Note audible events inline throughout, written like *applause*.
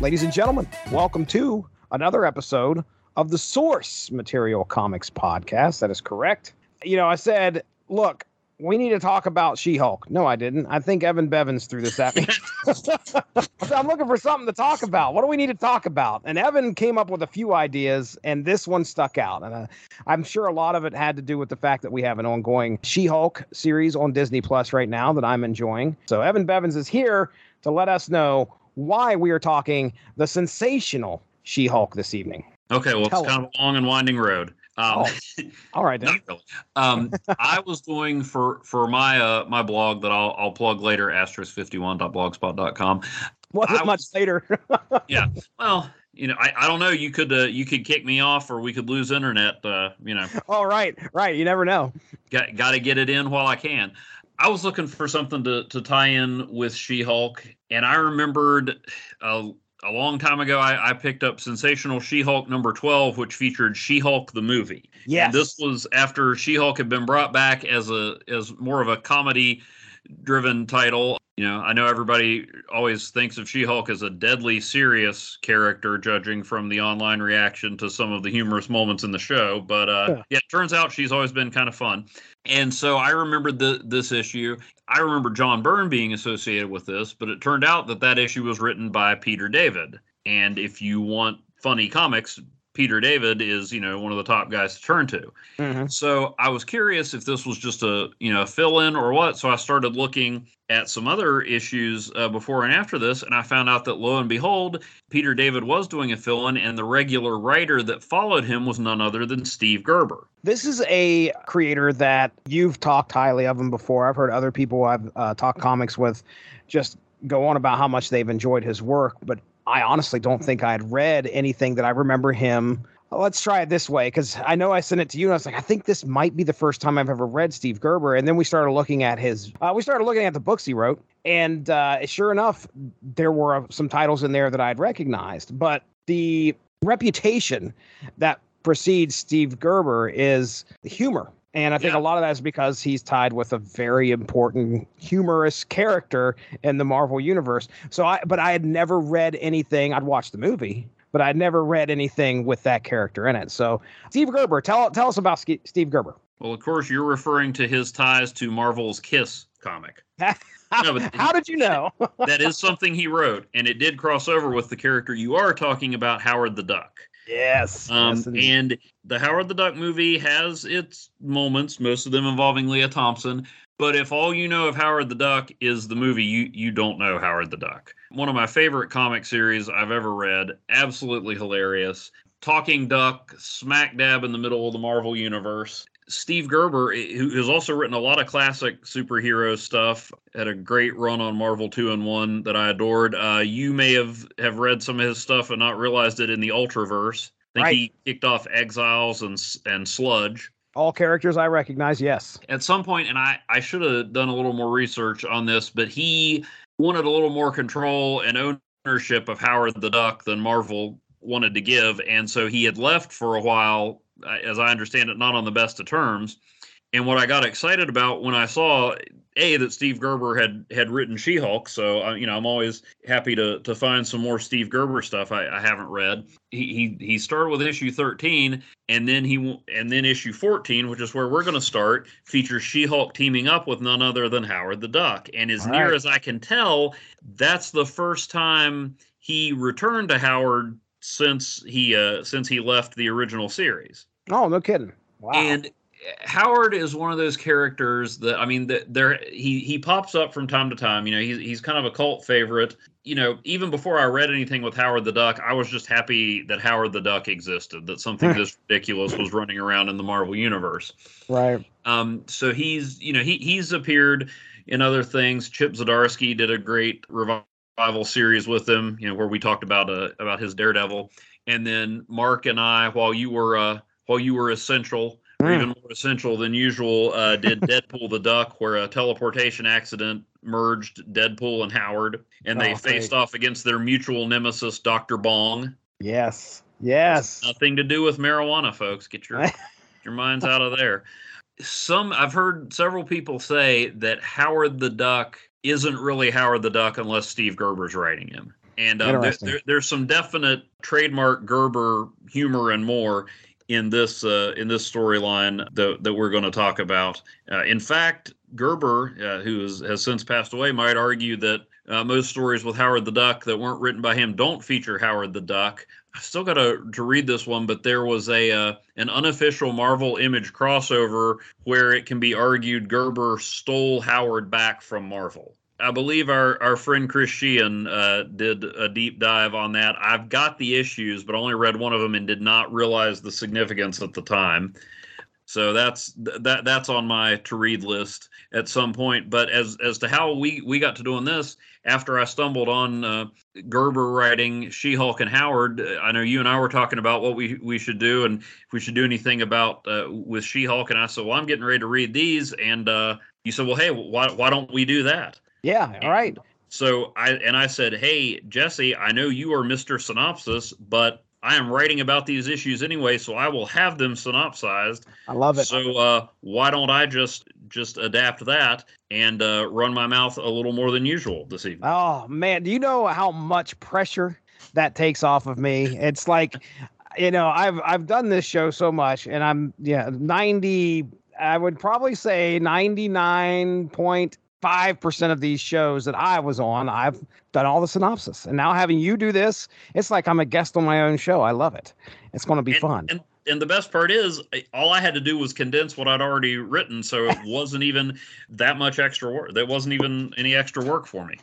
Ladies and gentlemen, welcome to another episode of the Source Material Comics podcast. That is correct. You know, I said, look, we need to talk about She-Hulk. No, I didn't. I think Evan Bevins threw this at me. *laughs* *laughs* so I'm looking for something to talk about. What do we need to talk about? And Evan came up with a few ideas, and this one stuck out. And uh, I'm sure a lot of it had to do with the fact that we have an ongoing She-Hulk series on Disney Plus right now that I'm enjoying. So Evan Bevins is here to let us know why we are talking the sensational She-Hulk this evening. Okay, well, Tell it's kind of a long and winding road. Um, Oh, *laughs* All right, then. really. Um, *laughs* I was doing for for my uh, my blog that I'll I'll plug later, asterisk51.blogspot.com. Wasn't I much later. *laughs* Yeah, well, you know, I, I don't know. You could uh, you could kick me off, or we could lose internet. Uh, you know, All right, right. You never know. got got to get it in while I can. I was looking for something to to tie in with She Hulk, and I remembered a, a long time ago I, I picked up Sensational She Hulk number twelve, which featured She Hulk the movie. Yes. And this was after She Hulk had been brought back as a as more of a comedy driven title. You know, I know everybody always thinks of She Hulk as a deadly serious character, judging from the online reaction to some of the humorous moments in the show. But uh, Yeah. yeah, it turns out she's always been kind of fun. And so I remembered the, this issue. I remember John Byrne being associated with this, but it turned out that that issue was written by Peter David. And if you want funny comics, Peter David is, you know, one of the top guys to turn to. Mhm. So I was curious if this was just a you know a fill in or what. So I started looking at some other issues uh, before and after this, and I found out that lo and behold, Peter David was doing a fill in, and the regular writer that followed him was none other than Steve Gerber. This is a creator that you've talked highly of him before. I've heard other people I've uh, talked comics with just go on about how much they've enjoyed his work, but I honestly don't think I had read anything that I remember him. Let's try it this way because I know I sent it to you and I was like, I think this might be the first time I've ever read Steve Gerber. And then we started looking at his, uh, we started looking at the books he wrote, and uh, sure enough, there were some titles in there that I'd recognized. But the reputation that precedes Steve Gerber is humor. And I think Yeah. a lot of that is because he's tied with a very important humorous character in the Marvel universe. So I but I had never read anything. I'd watched the movie, but I'd never read anything with that character in it. So Steve Gerber, tell tell us about Steve Gerber. Well, of course, you're referring to his ties to Marvel's Kiss comic. *laughs* No, How did you know? *laughs* that is something he wrote, and it did cross over with the character you are talking about, Howard the Duck. Yes. Um, yes, and the Howard the Duck movie has its moments, most of them involving Lea Thompson. But if all you know of Howard the Duck is the movie, you you don't know Howard the Duck. One of my favorite comic series I've ever read. Absolutely hilarious. Talking Duck, smack dab in the middle of the Marvel universe. Steve Gerber, eh, who has also written a lot of classic superhero stuff, had a great run on Marvel Two-in-One that I adored. Uh, you may have have read some of his stuff and not realized it in the Ultraverse. I think Right. he kicked off Exiles and and Sludge All characters I recognize, yes. at some point, and I I should have done a little more research on this, but he wanted a little more control and ownership of Howard the Duck than Marvel wanted to give, and so he had left for a while, as I understand it, not on the best of terms. And what I got excited about when I saw a that Steve Gerber had had written She-Hulk, so uh, you know I'm always happy to to find some more Steve Gerber stuff I, I haven't read. He, he he started with issue 13, and then he and then issue 14, which is where we're going to start, features She-Hulk teaming up with none other than Howard the Duck. And as All near right. as I can tell, that's the first time he returned to Howard since he uh since he left the original series. Oh, no kidding. Wow. And Howard is one of those characters that I mean that there he he pops up from time to time. You know, he's he's kind of a cult favorite. You know, even before I read anything with Howard the Duck, I was just happy that Howard the Duck existed, that something *laughs* this ridiculous was running around in the Marvel universe. right. Um, so he's you know he he's appeared in other things. Chip Zdarsky did a great revival series with him, you know, where we talked about uh, about his Daredevil, and then Mark and I, while you were uh, while you were essential, or Mm. even more essential than usual, uh, did *laughs* Deadpool the Duck, where a teleportation accident merged Deadpool and Howard, and they Oh, faced great. off against their mutual nemesis, Doctor Bong. Yes. Yes. Nothing to do with marijuana, folks. Get your *laughs* your minds out of there. Some I've heard several people say that Howard the Duck isn't really Howard the Duck unless Steve Gerber's writing him. And um, there, there, there's some definite trademark Gerber humor and more in this uh, in this storyline that, that we're going to talk about. Uh, in fact, Gerber, uh, who is, has since passed away, might argue that uh, most stories with Howard the Duck that weren't written by him don't feature Howard the Duck. I still got to to read this one, but there was a uh, an unofficial Marvel Image crossover where it can be argued Gerber stole Howard back from Marvel. I believe our, our friend Chris Sheehan uh, did a deep dive on that. I've got the issues, but only read one of them and did not realize the significance at the time. So that's that that's on my to read list at some point. But as as to how we we got to doing this, after I stumbled on uh, Gerber writing She-Hulk and Howard, I know you and I were talking about what we we should do and if we should do anything about uh, with She-Hulk, and I said, well, I'm getting ready to read these, and uh, you said, well, hey, why why don't we do that? Yeah. All right. So I and I said, "Hey Jesse, I know you are Mr. Synopsis, but I am writing about these issues anyway, so I will have them synopsized. I love it. So uh, why don't I just just adapt that and uh, run my mouth a little more than usual this evening?" Oh man, do you know how much pressure that takes off of me? It's like, you know, I've I've done this show so much, and I'm yeah ninety. I would probably say ninety nine point five percent of these shows that I was on, I've done all the synopsis, and now having you do this, it's like I'm a guest on my own show. I love it. It's going to be and, fun. And, and the best part is, all I had to do was condense what I'd already written, so it *laughs* wasn't even that much extra work. There wasn't even any extra work for me.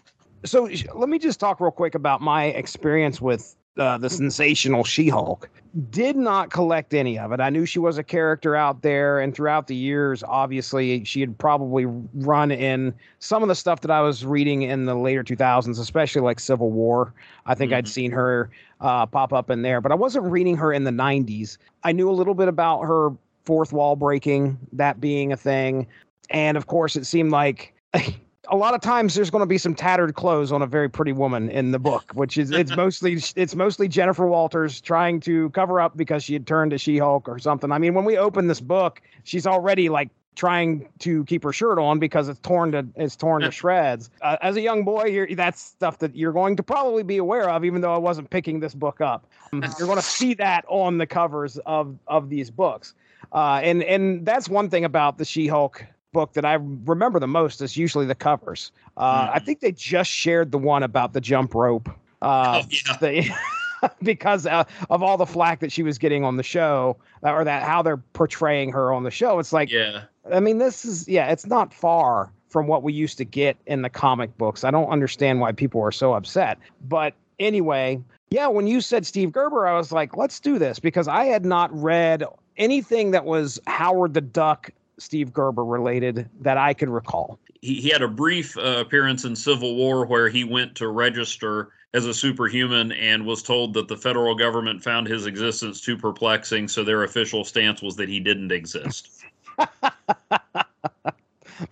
So let me just talk real quick about my experience with uh, the sensational She-Hulk. Did not collect any of it. I knew she was a character out there, and throughout the years, obviously, she had probably run in some of the stuff that I was reading in the later 2000s, especially like Civil War. I think mm-hmm. I'd seen her uh, pop up in there, but I wasn't reading her in the 90s. I knew a little bit about her fourth wall breaking, that being a thing, and of course, it seemed like. *laughs* a lot of times there's going to be some tattered clothes on a very pretty woman in the book, which is it's *laughs* mostly it's mostly Jennifer Walters trying to cover up because she had turned to She-Hulk or something. I mean, when we open this book, she's already like trying to keep her shirt on because it's torn to it's torn to shreds. Uh, as a young boy, you're, that's stuff that you're going to probably be aware of, even though I wasn't picking this book up. Um, *laughs* you're going to see that on the covers of of these books, uh, and and that's one thing about the She-Hulk book that I remember the most is usually the covers. Uh, mm. I think they just shared the one about the jump rope. Uh, oh, yeah. they, *laughs* because uh, of all the flack that she was getting on the show, or that how they're portraying her on the show. It's like, yeah, I mean, this is yeah, it's not far from what we used to get in the comic books. I don't understand why people are so upset. But anyway, yeah, when you said Steve Gerber, I was like, let's do this because I had not read anything that was Howard the Duck Steve Gerber related that I could recall. He, he had a brief uh, appearance in Civil War where he went to register as a superhuman and was told that the federal government found his existence too perplexing, so their official stance was that he didn't exist. *laughs*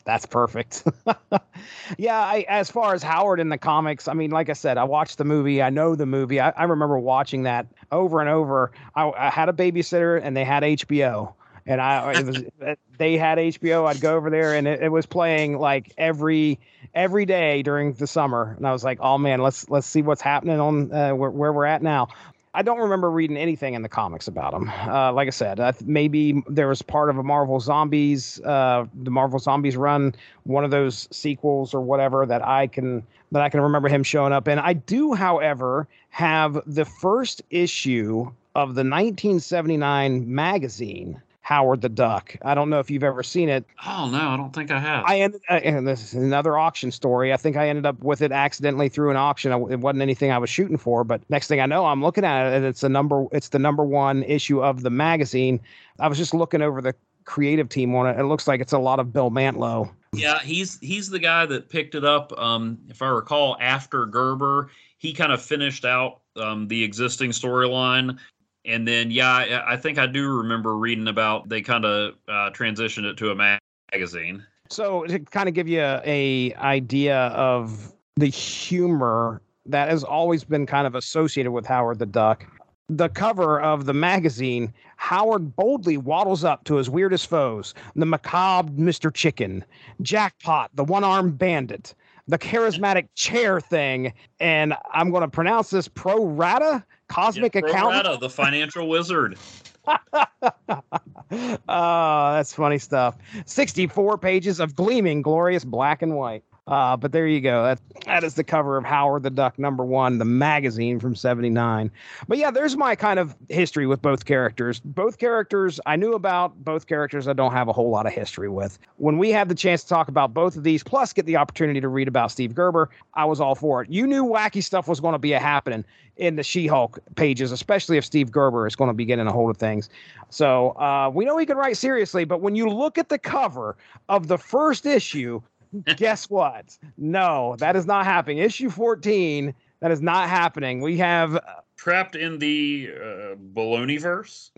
That's perfect. *laughs* yeah, I, as far as Howard in the comics, I mean, like I said, I watched the movie. I know the movie. I, I remember watching that over and over. I, I had a babysitter, and they had HBO and I it was *laughs* they had HBO. I'd go over there and it, it, was playing like every every day during the summer, and I was like, oh man, let's let's see what's happening on uh, where, where we're at now. I don't remember reading anything in the comics about him. Uh, like I said, uh, maybe there was part of a Marvel Zombies, uh, the Marvel Zombies run, one of those sequels or whatever that I can that I can remember him showing up in. I do, however, have the first issue of the 1979 magazine Howard the Duck. I don't know if you've ever seen it. Oh no, I don't think I have. I ended, uh, and this is another auction story. I think I ended up with it accidentally through an auction. It wasn't anything I was shooting for, but next thing I know, I'm looking at it, and it's the number. It's the number one issue of the magazine. I was just looking over the creative team on it. It looks like it's a lot of Bill Mantlo. Yeah, he's he's the guy that picked it up. Um, if I recall, after Gerber, he kind of finished out um, the existing storyline and then yeah, I, think I do remember reading about they kind of uh, transitioned it to a magazine. So to kind of give you a, a idea of the humor that has always been kind of associated with Howard the Duck. The cover of the magazine, Howard boldly waddles up to his weirdest foes the macabre Mr. Chicken, Jackpot, the one armed bandit, the charismatic chair thing, and I'm going to pronounce this pro rata cosmic Yeah, accountant. The financial wizard. oh, *laughs* that's funny stuff. 64 pages of gleaming, glorious black and white. Uh, but there you go. That that is the cover of Howard the Duck number one, the magazine from '79. But yeah, there's my kind of history with both characters. Both characters I knew about. Both characters I don't have a whole lot of history with. When we had the chance to talk about both of these, plus get the opportunity to read about Steve Gerber, I was all for it. You knew wacky stuff was going to be a happening in the She-Hulk pages, especially if Steve Gerber is going to be getting a hold of things. So uh, we know he can write seriously, but when you look at the cover of the first issue, *laughs* guess what? No, that is not happening. Issue 14, that is not happening. We have Trapped in the uh, baloney verse.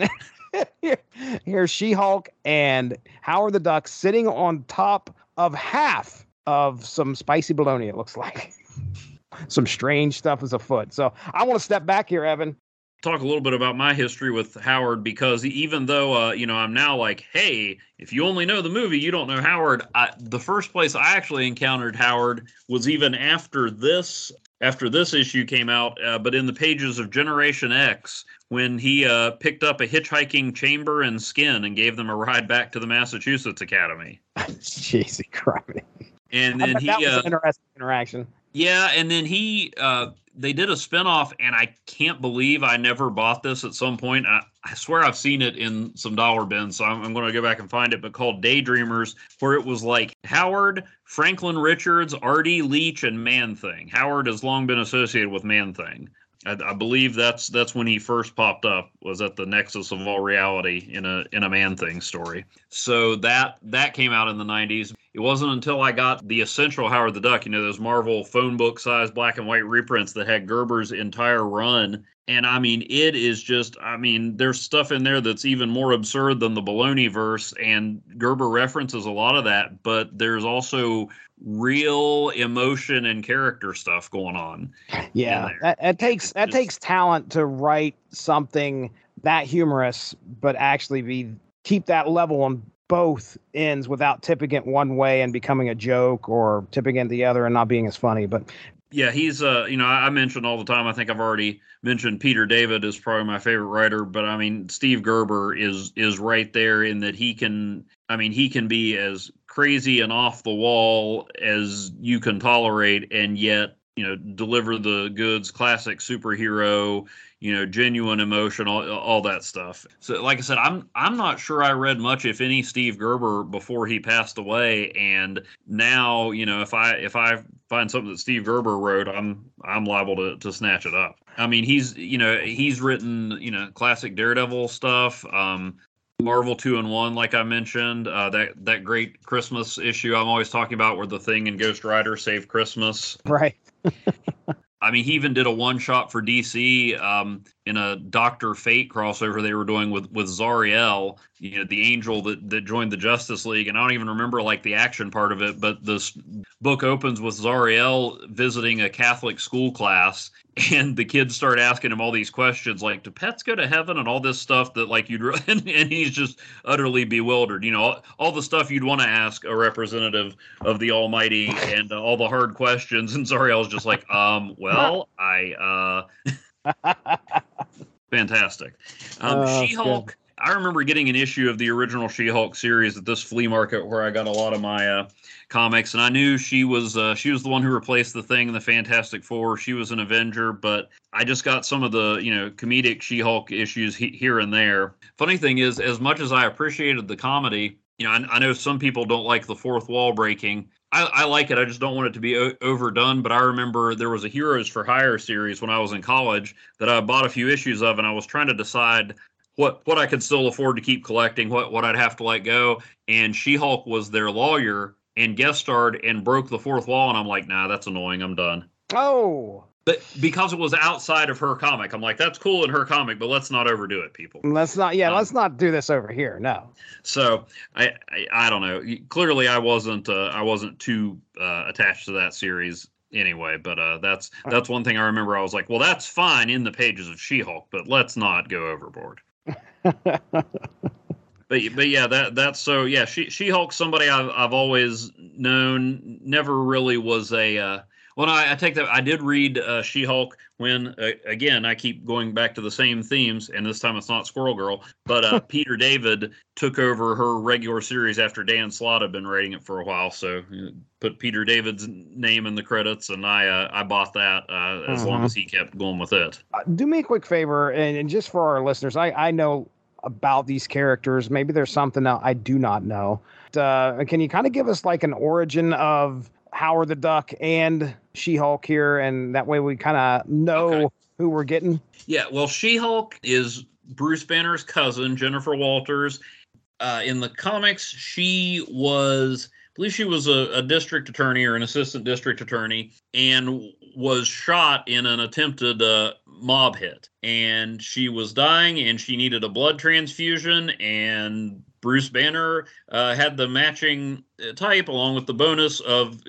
*laughs* here's She-Hulk and Howard the Duck sitting on top of half of some spicy bologna, it looks like. *laughs* some strange stuff is afoot. So I want to step back here, Evan. Talk a little bit about my history with Howard because even though uh, you know I'm now like, hey, if you only know the movie, you don't know Howard. I, the first place I actually encountered Howard was even after this after this issue came out, uh, but in the pages of Generation X when he uh, picked up a hitchhiking chamber and skin and gave them a ride back to the Massachusetts Academy. *laughs* Jeez, crummy. And I then bet he that was uh, an interesting interaction. Yeah, and then he uh they did a spinoff and I can't believe I never bought this at some point. I, I swear I've seen it in some dollar bins, so I'm, I'm going to go back and find it, but called Daydreamers, where it was like Howard, Franklin Richards, Artie Leech, and Man Thing. Howard has long been associated with Man Thing. I, I believe that's that's when he first popped up was at the nexus of all reality in a in a Man Thing story. So that that came out in the 90s. It wasn't until I got the essential Howard the Duck, you know, those Marvel phone book size black and white reprints that had Gerber's entire run. And I mean, it is just, I mean, there's stuff in there that's even more absurd than the Baloney verse, and Gerber references a lot of that, but there's also real emotion and character stuff going on. Yeah, that, that takes that just- takes talent to write something that humorous, but actually be keep that level on both ends without tipping it one way and becoming a joke, or tipping it the other and not being as funny. But Yeah, he's uh, you know, I I mention all the time. I think I've already mentioned Peter David is probably my favorite writer, but I mean Steve Gerber is is right there in that he can. I mean, he can be as crazy and off the wall as you can tolerate, and yet you know deliver the goods. Classic superhero, you know, genuine emotion, all, all that stuff. So, like I said, I'm I'm not sure I read much, if any, Steve Gerber before he passed away, and now you know if I if I find something that Steve Gerber wrote, I'm I'm liable to to snatch it up. I mean, he's you know he's written you know classic Daredevil stuff. Um, Marvel Two-in-One, like I mentioned, uh, that that great Christmas issue I'm always talking about, where the Thing and Ghost Rider save Christmas. right, *laughs* I mean, he even did a one shot for DC um, in a Doctor Fate crossover they were doing with with Zauriel, you know, the angel that that joined the Justice League. And I don't even remember like the action part of it, but this book opens with Zauriel visiting a Catholic school class, *laughs* and the kids start asking him all these questions like, "Do pets go to heaven?" and all this stuff that like you'd *laughs* and, and he's just utterly bewildered. You know, all, all the stuff you'd want to ask a representative of the Almighty *laughs* and uh, all the hard questions. And Zauriel's just like, um, well, I, uh, fantastic. Um, Oh, She Hulk. I remember getting an issue of the original She Hulk series at this flea market where I got a lot of my uh, comics, and I knew she was uh, she was the one who replaced the Thing in the Fantastic Four. She was an Avenger, but I just got some of the you know comedic She Hulk issues he- here and there. Funny thing is, as much as I appreciated the comedy, you know, I, I know some people don't like the fourth wall breaking. I, I like it. I just don't want it to be o- overdone. But I remember there was a Heroes for Hire series when I was in college that I bought a few issues of, and I was trying to decide what what I could still afford to keep collecting, what what I'd have to let go. And She Hulk was their lawyer and guest starred and broke the fourth wall, and I'm like, nah, that's annoying. I'm done. oh, But because it was outside of her comic, I'm like, that's cool in her comic, but let's not overdo it, people. let's not. Yeah, Um, let's not do this over here. No. So I, I I don't know. Clearly, I wasn't uh, I wasn't too uh, attached to that series anyway. But uh, that's that's one thing I remember. I was like, well, that's fine in the pages of She-Hulk, but let's not go overboard. *laughs* but but yeah, that that's so yeah. She She Hulk, somebody I've I've always known, never really was a. Well, no, I, I take that. I did read uh, She Hulk when, uh, again, I keep going back to the same themes, and this time it's not Squirrel Girl, but uh, *laughs* Peter David took over her regular series after Dan Slott had been writing it for a while. So uh, put Peter David's name in the credits, and I uh, I bought that uh, as long Mhm. as he kept going with it. Uh, do me a quick favor, and, and just for our listeners, I, I know about these characters. Maybe there's something that I do not know. Uh, can you kind of give us like an origin of Howard the Duck and She Hulk here, and that way we kind of know Okay. who we're getting? Yeah, well, She Hulk is Bruce Banner's cousin, Jennifer Walters. Uh, in the comics, she was, I believe she was a, a district attorney or an assistant district attorney, and was shot in an attempted uh, mob hit. And she was dying, and she needed a blood transfusion. And Bruce Banner uh, had the matching uh, type, along with the bonus of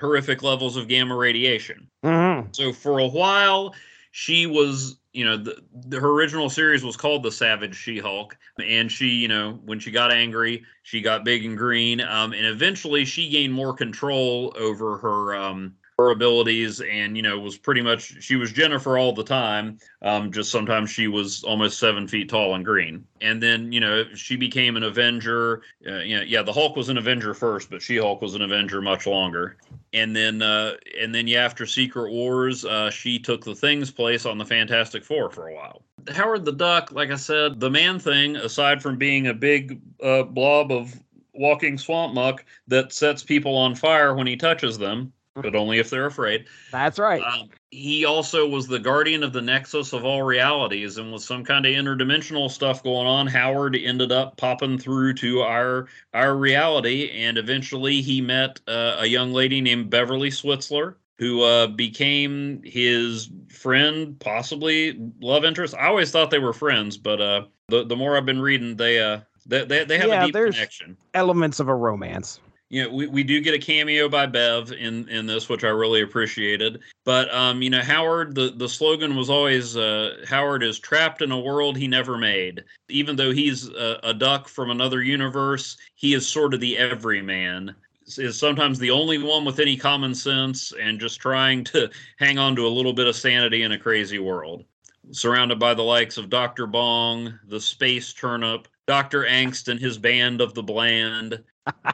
horrific levels of gamma radiation. Mm-hmm. So for a while, she was, you know, the, the her original series was called the Savage She-Hulk, and she, you know, when she got angry, she got big and green, um, and eventually she gained more control over her um, her abilities, and you know, was pretty much she was Jennifer all the time. Um, just sometimes she was almost seven feet tall and green, and then you know she became an Avenger. Uh, you know, yeah, the Hulk was an Avenger first, but She-Hulk was an Avenger much longer and then uh and then yeah after secret wars uh she took the thing's place on the fantastic four for a while howard the duck like i said the man thing aside from being a big uh blob of walking swamp muck that sets people on fire when he touches them *laughs* but only if they're afraid That's right. um, he also was the guardian of the nexus of all realities and with some kind of interdimensional stuff going on howard ended up popping through to our our reality and eventually he met uh, a young lady named beverly switzler who uh, became his friend possibly love interest i always thought they were friends but uh, the, the more i've been reading they uh they, they, they have Yeah, a deep there's- connection Elements of a romance. You know, we, we do get a cameo by Bev in in this, which I really appreciated. But um, you know, Howard, the the slogan was always uh, Howard is trapped in a world he never made. Even though he's a, a duck from another universe, he is sort of the everyman. Is sometimes the only one with any common sense and just trying to *laughs* hang on to a little bit of sanity in a crazy world. Surrounded by the likes of Dr. Bong, the Space Turnip, Dr. Angst and his band of the bland,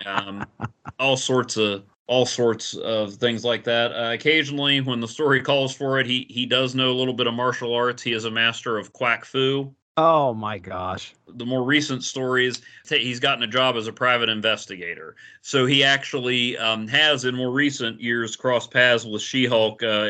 um, all sorts of all sorts of things like that. Uh, occasionally, when the story calls for it, he he does know a little bit of martial arts. He is a master of quack fu. Oh my gosh. The more recent stories, he's gotten a job as a private investigator. So he actually um, has, in more recent years, crossed paths with She-Hulk uh,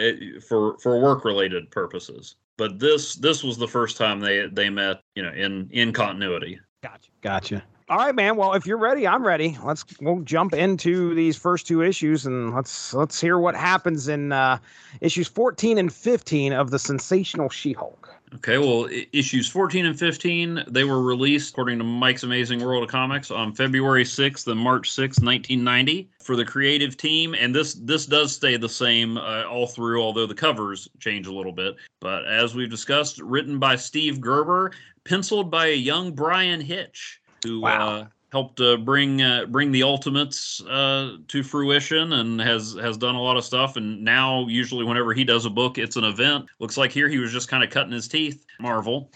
for for work-related purposes. But this this was the first time they they met, you know, in in continuity. Gotcha. Gotcha. All right, man. Well, if you're ready, I'm ready. Let's we'll jump into these first two issues and let's let's hear what happens in uh, issues 14 and 15 of the Sensational She-Hulk. Okay, well, issues 14 and 15, they were released according to Mike's Amazing World of Comics on February 6th and March 6th, 1990 for the creative team and this this does stay the same uh, all through although the covers change a little bit. But as we've discussed, written by Steve Gerber, penciled by a young Bryan Hitch who Wow. uh, helped uh, bring uh, bring the Ultimates uh, to fruition and has has done a lot of stuff. And now, usually, whenever he does a book, it's an event. Looks like here he was just kind of cutting his teeth. Marvel.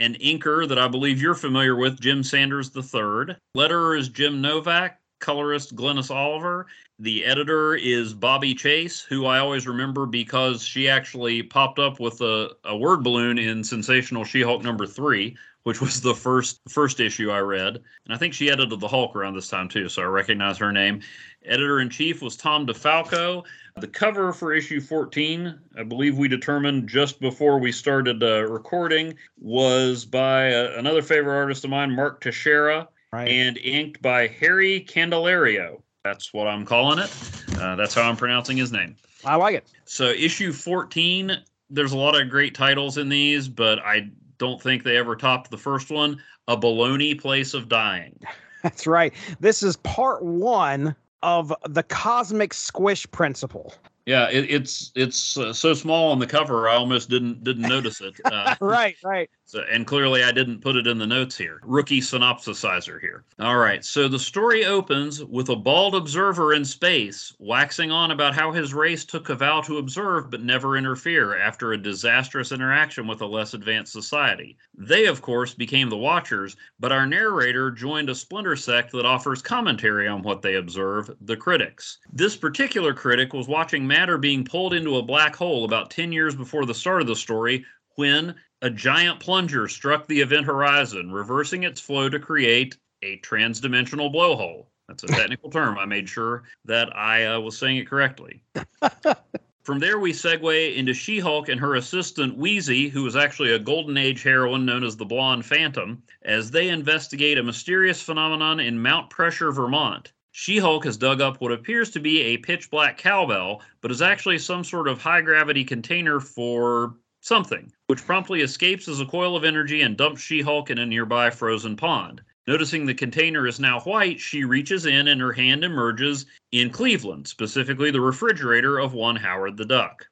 An inker that I believe you're familiar with, Jim Sanders III. Letterer is Jim Novak. Colorist Glynis Oliver. The editor is Bobbie Chase, who I always remember because she actually popped up with a, a word balloon in Sensational She-Hulk number three, which was the first first issue I read. And I think she edited the Hulk around this time too, so I recognize her name. Editor in chief was Tom DeFalco. The cover for issue 14, I believe we determined just before we started uh, recording, was by uh, another favorite artist of mine, Mark Texeira, Right. and inked by Harry Candelario. That's what I'm calling it. Uh, that's how I'm pronouncing his name. I like it. So issue 14, there's a lot of great titles in these, but I don't think they ever topped the first one. A baloney place of dying. *laughs* That's right. This is part one of the cosmic squish principle. Yeah, it, it's it's uh, so small on the cover, I almost didn't didn't notice it. *laughs* Uh, right, right. So, and clearly, I didn't put it in the notes here. Rookie synopsisizer here. All right. So the story opens with a bald observer in space waxing on about how his race took a vow to observe but never interfere after a disastrous interaction with a less advanced society. They, of course, became the Watchers, but our narrator joined a splinter sect that offers commentary on what they observe the critics. This particular critic was watching matter being pulled into a black hole about 10 years before the start of the story when a giant plunger struck the event horizon, reversing its flow to create a transdimensional blowhole. That's a *laughs* technical term. I made sure that I uh, was saying it correctly. *laughs* From there, we segue into She Hulk and her assistant Wheezy, who is actually a Golden Age heroine known as the Blonde Phantom, as they investigate a mysterious phenomenon in Mount Pressure, Vermont. She Hulk has dug up what appears to be a pitch black cowbell, but is actually some sort of high gravity container for something, which promptly escapes as a coil of energy and dumps She Hulk in a nearby frozen pond. Noticing the container is now white, she reaches in and her hand emerges in Cleveland, specifically the refrigerator of one Howard the Duck.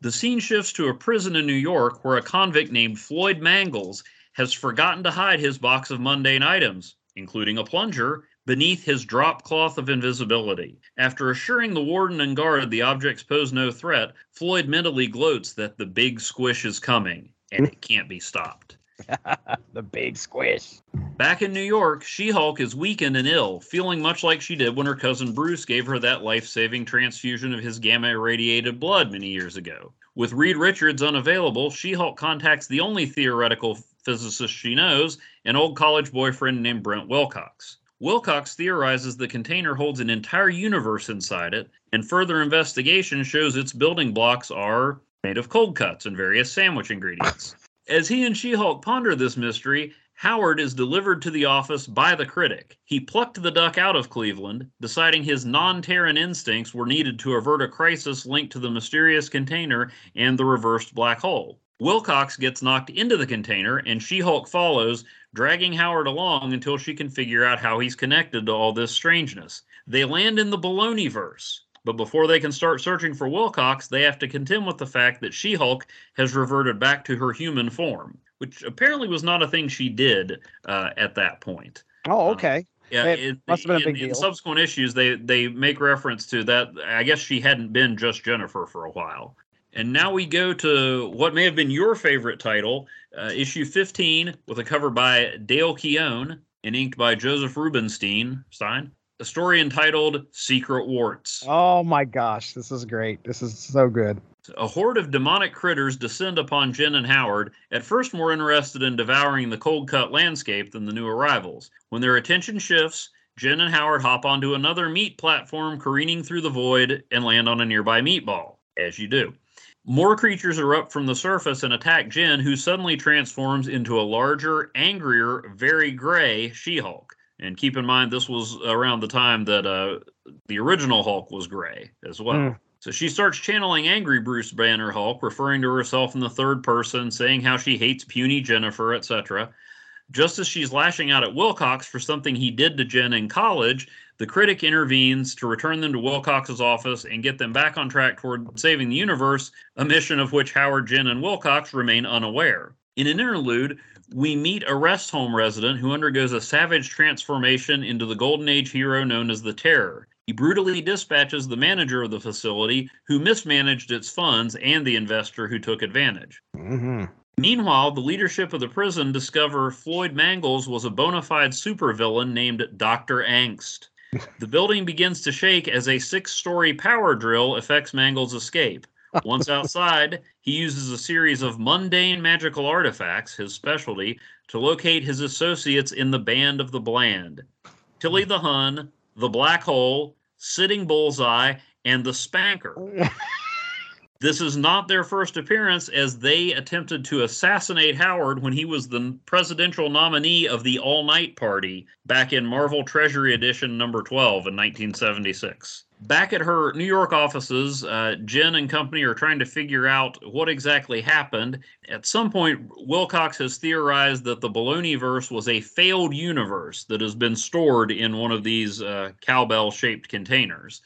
The scene shifts to a prison in New York where a convict named Floyd Mangles has forgotten to hide his box of mundane items, including a plunger, beneath his drop cloth of invisibility. After assuring the warden and guard the objects pose no threat, Floyd mentally gloats that the big squish is coming and it can't be stopped. *laughs* the big squish. Back in New York, She Hulk is weakened and ill, feeling much like she did when her cousin Bruce gave her that life saving transfusion of his gamma irradiated blood many years ago. With Reed Richards unavailable, She Hulk contacts the only theoretical physicist she knows, an old college boyfriend named Brent Wilcox. Wilcox theorizes the container holds an entire universe inside it, and further investigation shows its building blocks are made of cold cuts and various sandwich ingredients. *laughs* As he and She Hulk ponder this mystery, Howard is delivered to the office by the critic. He plucked the duck out of Cleveland, deciding his non Terran instincts were needed to avert a crisis linked to the mysterious container and the reversed black hole. Wilcox gets knocked into the container, and She Hulk follows, dragging Howard along until she can figure out how he's connected to all this strangeness. They land in the Baloney verse, but before they can start searching for Wilcox, they have to contend with the fact that She Hulk has reverted back to her human form, which apparently was not a thing she did uh, at that point. Oh, okay. Yeah, It in, must have been a big in- in subsequent issues, they they make reference to that. I guess she hadn't been just Jennifer for a while. And now we go to what may have been your favorite title, uh, issue 15, with a cover by Dale Keown and inked by Joseph Rubinstein. Stein. A story entitled Secret Warts. Oh my gosh, this is great. This is so good. A horde of demonic critters descend upon Jen and Howard, at first more interested in devouring the cold cut landscape than the new arrivals. When their attention shifts, Jen and Howard hop onto another meat platform careening through the void and land on a nearby meatball, as you do. More creatures erupt from the surface and attack Jen, who suddenly transforms into a larger, angrier, very gray She Hulk. And keep in mind, this was around the time that uh, the original Hulk was gray as well. Mm. So she starts channeling angry Bruce Banner Hulk, referring to herself in the third person, saying how she hates puny Jennifer, etc. Just as she's lashing out at Wilcox for something he did to Jen in college, the critic intervenes to return them to Wilcox's office and get them back on track toward saving the universe, a mission of which Howard, Jen, and Wilcox remain unaware. In an interlude, we meet a rest home resident who undergoes a savage transformation into the Golden Age hero known as the Terror. He brutally dispatches the manager of the facility, who mismanaged its funds, and the investor who took advantage. hmm Meanwhile, the leadership of the prison discover Floyd Mangles was a bona fide supervillain named Dr. Angst. The building begins to shake as a six story power drill affects Mangles' escape. Once *laughs* outside, he uses a series of mundane magical artifacts, his specialty, to locate his associates in the Band of the Bland. Tilly the Hun, the Black Hole, Sitting Bullseye, and the Spanker. *laughs* This is not their first appearance, as they attempted to assassinate Howard when he was the presidential nominee of the All Night Party back in Marvel Treasury Edition number 12 in 1976. Back at her New York offices, uh, Jen and company are trying to figure out what exactly happened. At some point, Wilcox has theorized that the Baloneyverse was a failed universe that has been stored in one of these uh, cowbell shaped containers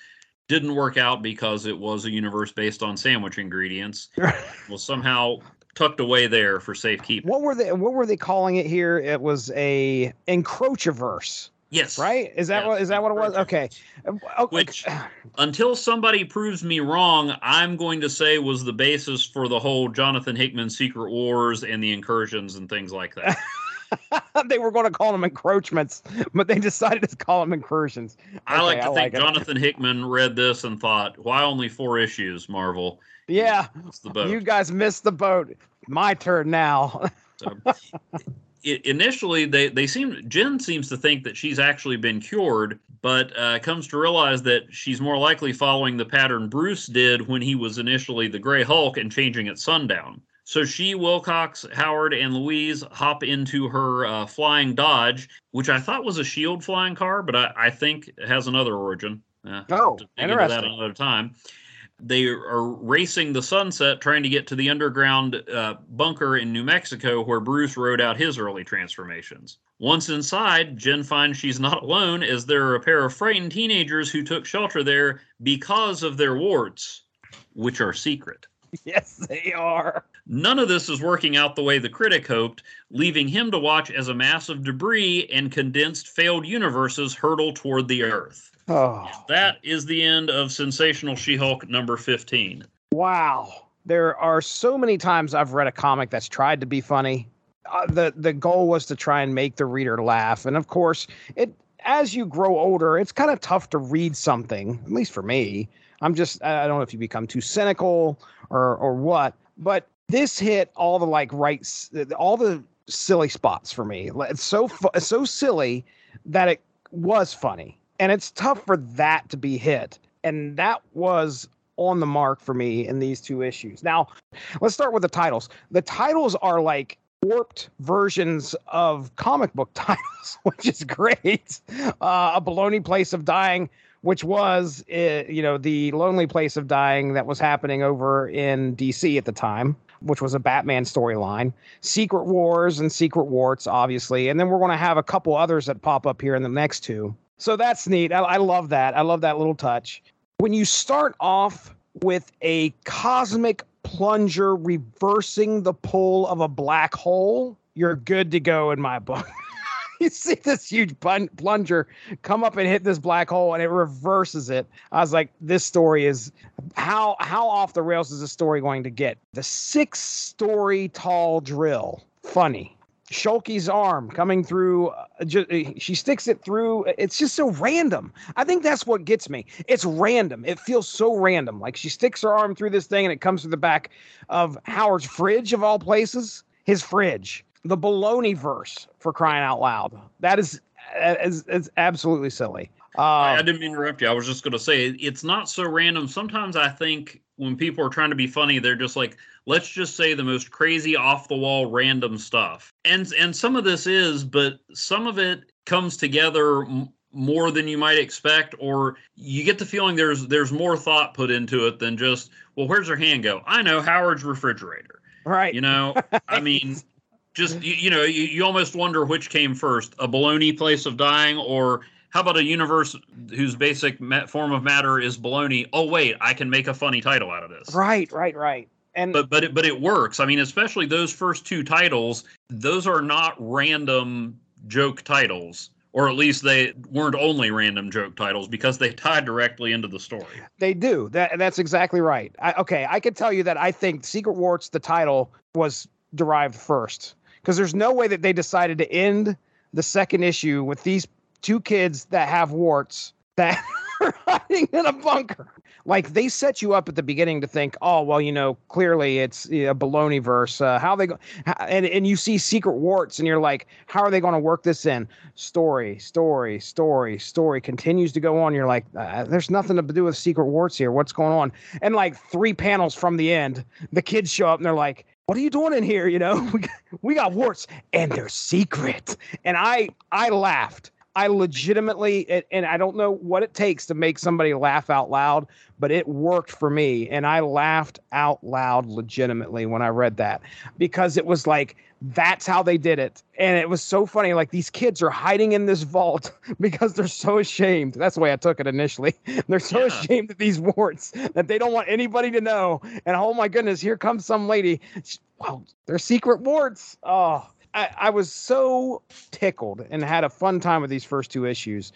didn't work out because it was a universe based on sandwich ingredients. *laughs* was somehow tucked away there for safekeeping. What were they? What were they calling it here? It was a encroachiverse. Yes. Right? Is that Yes, what is that what it was? Okay. Uh, okay. Which- Until somebody proves me wrong, I'm going to say was the basis for the whole Jonathan Hickman Secret Wars and the incursions and things like that. *laughs* *laughs* they were going to call them encroachments, but they decided to call them incursions. I like to I think like. Jonathan Hickman read this and thought, why only four issues, Marvel? Yeah, the boat. you guys missed the boat. My turn now. *laughs* So, initially, they they seem Jen seems to think that she's actually been cured, but uh, comes to realize that she's more likely following the pattern Bruce did when he was initially the Gray Hulk and changing at sundown. So she, Wilcox, Howard, and Louise hop into her uh, flying Dodge, which I thought was a Shield flying car, but I, I think has another origin. Uh, Oh, dig into that interesting. another time. They are racing the sunset, trying to get to the underground uh, bunker in New Mexico where Bruce rode out his early transformations. Once inside, Jen finds she's not alone as there are a pair of frightened teenagers who took shelter there because of their warts, which are secret. *laughs* yes, they are. None of this is working out the way the critic hoped, leaving him to watch as a mass of debris and condensed failed universes hurtle toward the Earth. Oh, That is the end of Sensational She Hulk number 15. wow. There are so many times I've read a comic that's tried to be funny. Uh, the the goal was to try and make the reader laugh, and of course, it as you grow older, it's kind of tough to read something. At least for me, I'm just I don't know if you become too cynical or or what, but this hit all the like right, all the silly spots for me. It's so fu- so silly that it was funny, and it's tough for that to be hit, and that was on the mark for me in these two issues. Now, let's start with the titles. The titles are like warped versions of comic book *laughs* titles, which is great. Uh, a baloney place of dying, which was, uh, you know, the lonely place of dying that was happening over in DC at the time, which was a Batman storyline. Secret Wars and Secret Warts, obviously, and then we're going to have a couple others that pop up here in the next two. So that's neat. I, I love that. I love that little touch. When you start off with a cosmic plunger reversing the pull of a black hole, you're good to go in my book. *laughs* you see this huge plunger come up and hit this black hole and it reverses it. I was like, this story is how how off the rails is this story going to get? The six story tall drill. Funny. Shulky's arm coming through. Uh, ju- uh, she sticks it through. It's just so random. I think that's what gets me. It's random. It feels so random. Like she sticks her arm through this thing and it comes through the back of Howard's fridge, of all places. His fridge. The baloney verse for crying out loud. That is, is, is absolutely silly. Uh, I, I didn't mean to interrupt you. I was just going to say it's not so random. Sometimes I think when people are trying to be funny, they're just like, let's just say the most crazy, off the wall, random stuff. And and some of this is, but some of it comes together m- more than you might expect, or you get the feeling there's there's more thought put into it than just, well, where's her hand go? I know Howard's refrigerator. right. You know, *laughs* I mean, just you, you know, you, you almost wonder which came first: a baloney place of dying, or how about a universe whose basic form of matter is baloney? Oh wait, I can make a funny title out of this. Right, right, right. And But but it, but it works. I mean, especially those first two titles; those are not random joke titles. Or at least they weren't only random joke titles because they tied directly into the story. They do. That that's exactly right. I, okay, I can tell you that I think Secret Warts, the title, was derived first because there's no way that they decided to end the second issue with these two kids that have warts that *laughs* are hiding in a bunker. Like they set you up at the beginning to think, oh well, you know, clearly it's a baloney verse. Uh, how they go, and and you see secret warts, and you're like, how are they going to work this in? Story, story, story, story continues to go on. You're like, uh, there's nothing to do with secret warts here. What's going on? And like three panels from the end, the kids show up and they're like, what are you doing in here? You know, *laughs* we got, we got warts and they're secret. And I I laughed. I legitimately, and I don't know what it takes to make somebody laugh out loud, but it worked for me. And I laughed out loud legitimately when I read that because it was like, that's how they did it. And it was so funny. Like these kids are hiding in this vault *laughs* because they're so ashamed. That's the way I took it initially. *laughs* They're so Yeah. ashamed of these warts that they don't want anybody to know. And oh my goodness, here comes some lady. well, they're secret warts. Oh, I, I was so tickled and had a fun time with these first two issues.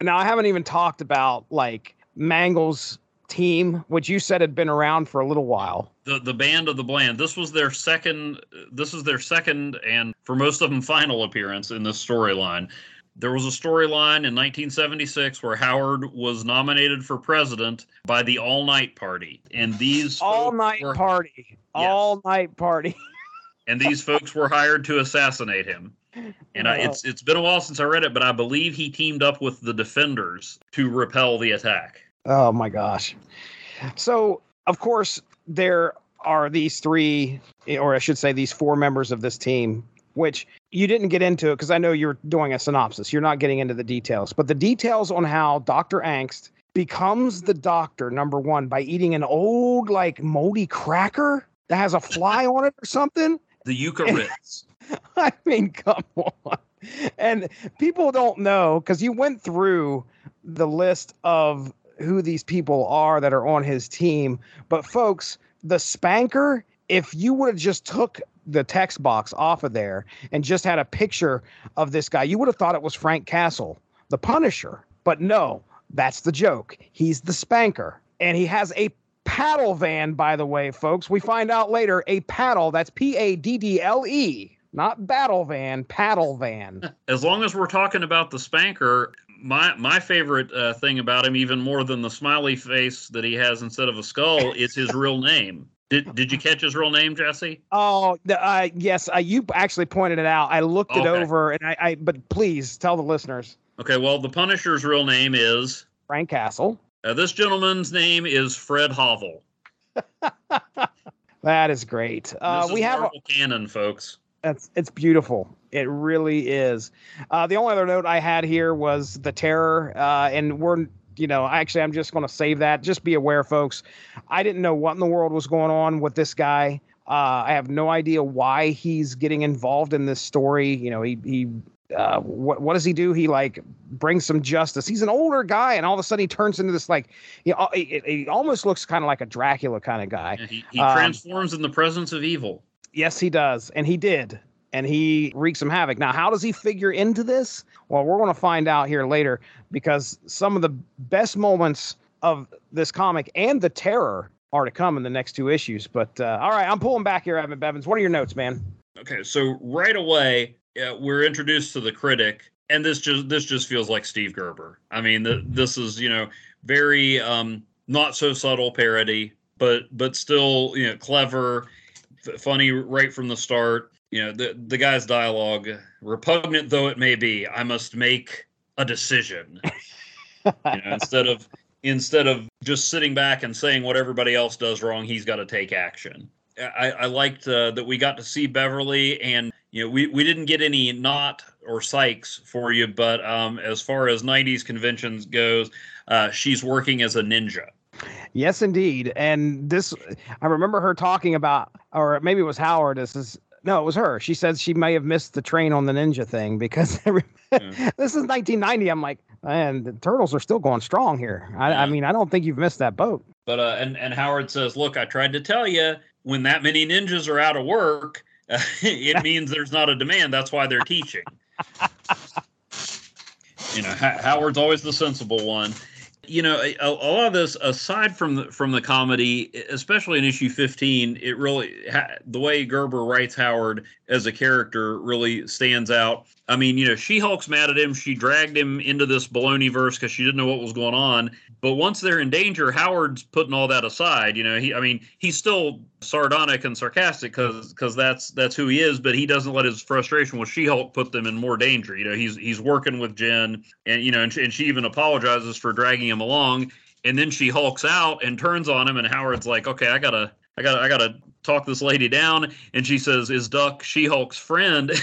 Now I haven't even talked about like Mangle's team, which you said had been around for a little while. The the band of the bland. This was their second. This is their second and for most of them final appearance in this storyline. There was a storyline in 1976 where Howard was nominated for president by the All Night Party, and these all night were, party, yes. all night party, *laughs* and these folks were hired to assassinate him. And I, it's oh. it's been a while since I read it, but I believe he teamed up with the Defenders to repel the attack. Oh my gosh! So of course there are these three, or I should say, these four members of this team which you didn't get into it because I know you're doing a synopsis. You're not getting into the details, but the details on how Dr. Angst becomes the doctor, number one, by eating an old, like, moldy cracker that has a fly on it or something. The Eucharist. *laughs* I mean, come on. And people don't know because you went through the list of who these people are that are on his team. But, folks, the spanker, if you would have just took the text box off of there and just had a picture of this guy, you would have thought it was Frank Castle, the Punisher. But no, that's the joke. He's the spanker. And he has a paddle van, by the way, folks. We find out later a paddle, that's P A D D L E, not battle van, paddle van. As long as we're talking about the spanker, my my favorite uh, thing about him, even more than the smiley face that he has instead of a skull, is his real name. Did Did you catch his real name, Jesse? Oh, uh, yes. Uh, you actually pointed it out. I looked it okay. over, and I, I. But please tell the listeners. Okay. Well, the Punisher's real name is Frank Castle. Uh, this gentleman's name is Fred Hovel. *laughs* that is great. Uh, we have Marvel canon, folks. That's it's beautiful. It really is. Uh, the only other note I had here was the terror, uh, and we're you know, actually, I'm just going to save that. Just be aware, folks. I didn't know what in the world was going on with this guy. Uh, I have no idea why he's getting involved in this story. You know, he he uh, what what does he do? He like brings some justice. He's an older guy, and all of a sudden he turns into this like you know, he, he almost looks kind of like a Dracula kind of guy. Yeah, he, he um, transforms in the presence of evil. Yes, he does, and he did and he wreaks some havoc. Now, how does he figure into this? Well, we're going to find out here later because some of the best moments of this comic and the terror are to come in the next two issues. But uh, all right, I'm pulling back here, Evan Bevins. What are your notes, man? Okay, so right away uh, we're introduced to the critic, and this just this just feels like Steve Gerber. I mean, the, this is you know very um, not so subtle parody, but but still you know clever, f- funny right from the start. You know the the guy's dialogue repugnant though it may be i must make a decision. *laughs* You know, instead of instead of just sitting back and saying what everybody else does wrong he's got to take action. I, I liked uh, that we got to see beverly and you know we, we didn't get any not or Sykes for you but um, as far as 90s conventions goes uh, she's working as a ninja Yes, indeed. And this, I remember her talking about, or maybe it was Howard. This is no, it was her. She said she may have missed the train on the ninja thing because *laughs* yeah. this is 1990. I'm like, man, the turtles are still going strong here. I, yeah. I mean, I don't think you've missed that boat. But uh, and and Howard says, look, I tried to tell you when that many ninjas are out of work, uh, *laughs* it *laughs* means there's not a demand. That's why they're teaching. you know, Howard's always the sensible one you know a, a, lot of this aside from the, from the comedy especially in issue 15 it really ha, the way gerber writes howard as a character really stands out. I mean you know she-hulk's mad at him she dragged him into this baloney verse because she didn't know what was going on but once they're in danger howard's putting all that aside you know he i mean he's still sardonic and sarcastic because because that's that's who he is but he doesn't let his frustration with she-hulk put them in more danger. You know he's he's working with jen and you know and, and she even apologizes for dragging him along. And then she hulks out and turns on him and howard's like okay i gotta i gotta i gotta talk this lady down. And she says is duck she-hulk's friend? *laughs*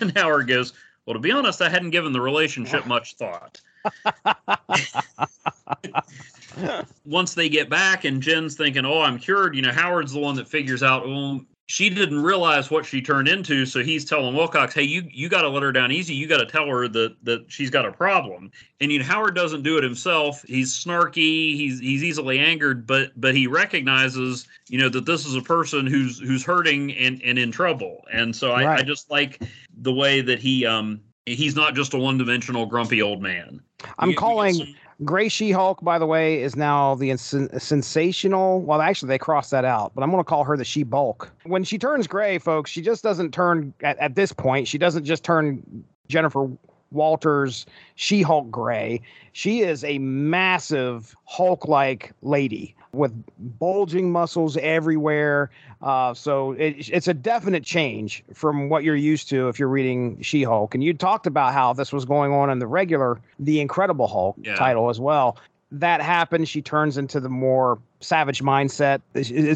And howard goes well to be honest i hadn't given the relationship much thought *laughs* once they get back and Jen's thinking, "Oh, I'm cured," you know, Howard's the one that figures out, "Oh, she didn't realize what she turned into, so he's telling Wilcox, "Hey, you you got to let her down easy. You got to tell her that that she's got a problem." And you know, Howard doesn't do it himself. He's snarky. He's he's easily angered, but but he recognizes, you know, that this is a person who's who's hurting and and in trouble. And so I, Right. I just like the way that he um he's not just a one dimensional grumpy old man. I'm We- calling Gray She Hulk, by the way, is now the ins- sensational. Well, actually, they crossed that out, but I'm going to call her the She Bulk. When she turns gray, folks, she just doesn't turn at, at this point. She doesn't just turn Jennifer Walters She Hulk gray. She is a massive Hulk like lady with bulging muscles everywhere. Uh, so it, it's a definite change from what you're used to if you're reading She Hulk. And you talked about how this was going on in the regular The Incredible Hulk Yeah. title as well. That happens. She turns into the more savage mindset.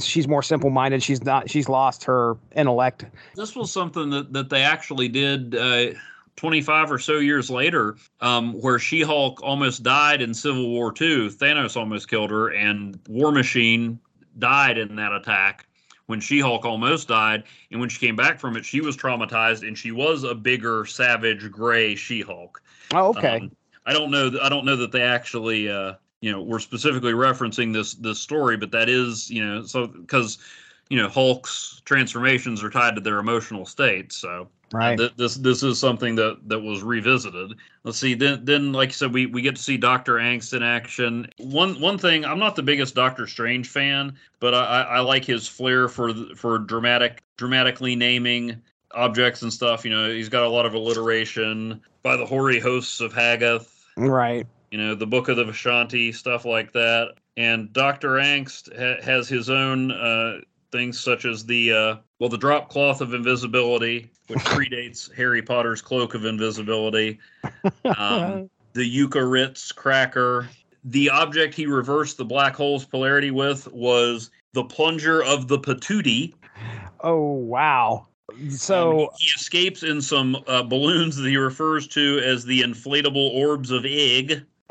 She's more simple minded. She's not. She's lost her intellect. this was something that, that they actually did uh, 25 or so years later, um, where She Hulk almost died in Civil War II. Thanos almost killed her, and War Machine died in that attack when She Hulk almost died. And when she came back from it, she was traumatized and she was a bigger, savage, gray She Hulk. Oh, okay. Um, I don't know. th- I don't know that they actually, uh, you know, were specifically referencing this this story, but that is, you know, so because you know Hulk's transformations are tied to their emotional state. So right. th- this this is something that that was revisited. Let's see. Then then like I said, we we get to see Doctor Angst in action. One one thing, I'm not the biggest Doctor Strange fan, but I, I like his flair for for dramatic dramatically naming objects and stuff. You know, he's got a lot of alliteration by the hoary hosts of Hoggoth right. you know, the Book of the Vishanti, stuff like that. And Doctor Angst ha- has his own uh, things, such as the uh, well, the drop cloth of invisibility, which *laughs* predates Harry Potter's cloak of invisibility. *laughs* Um, the Eucharitz cracker. The object he reversed the black hole's polarity with was the plunger of the patootie. oh wow. Um, So he escapes in some uh, balloons that he refers to as the inflatable orbs of egg. *laughs*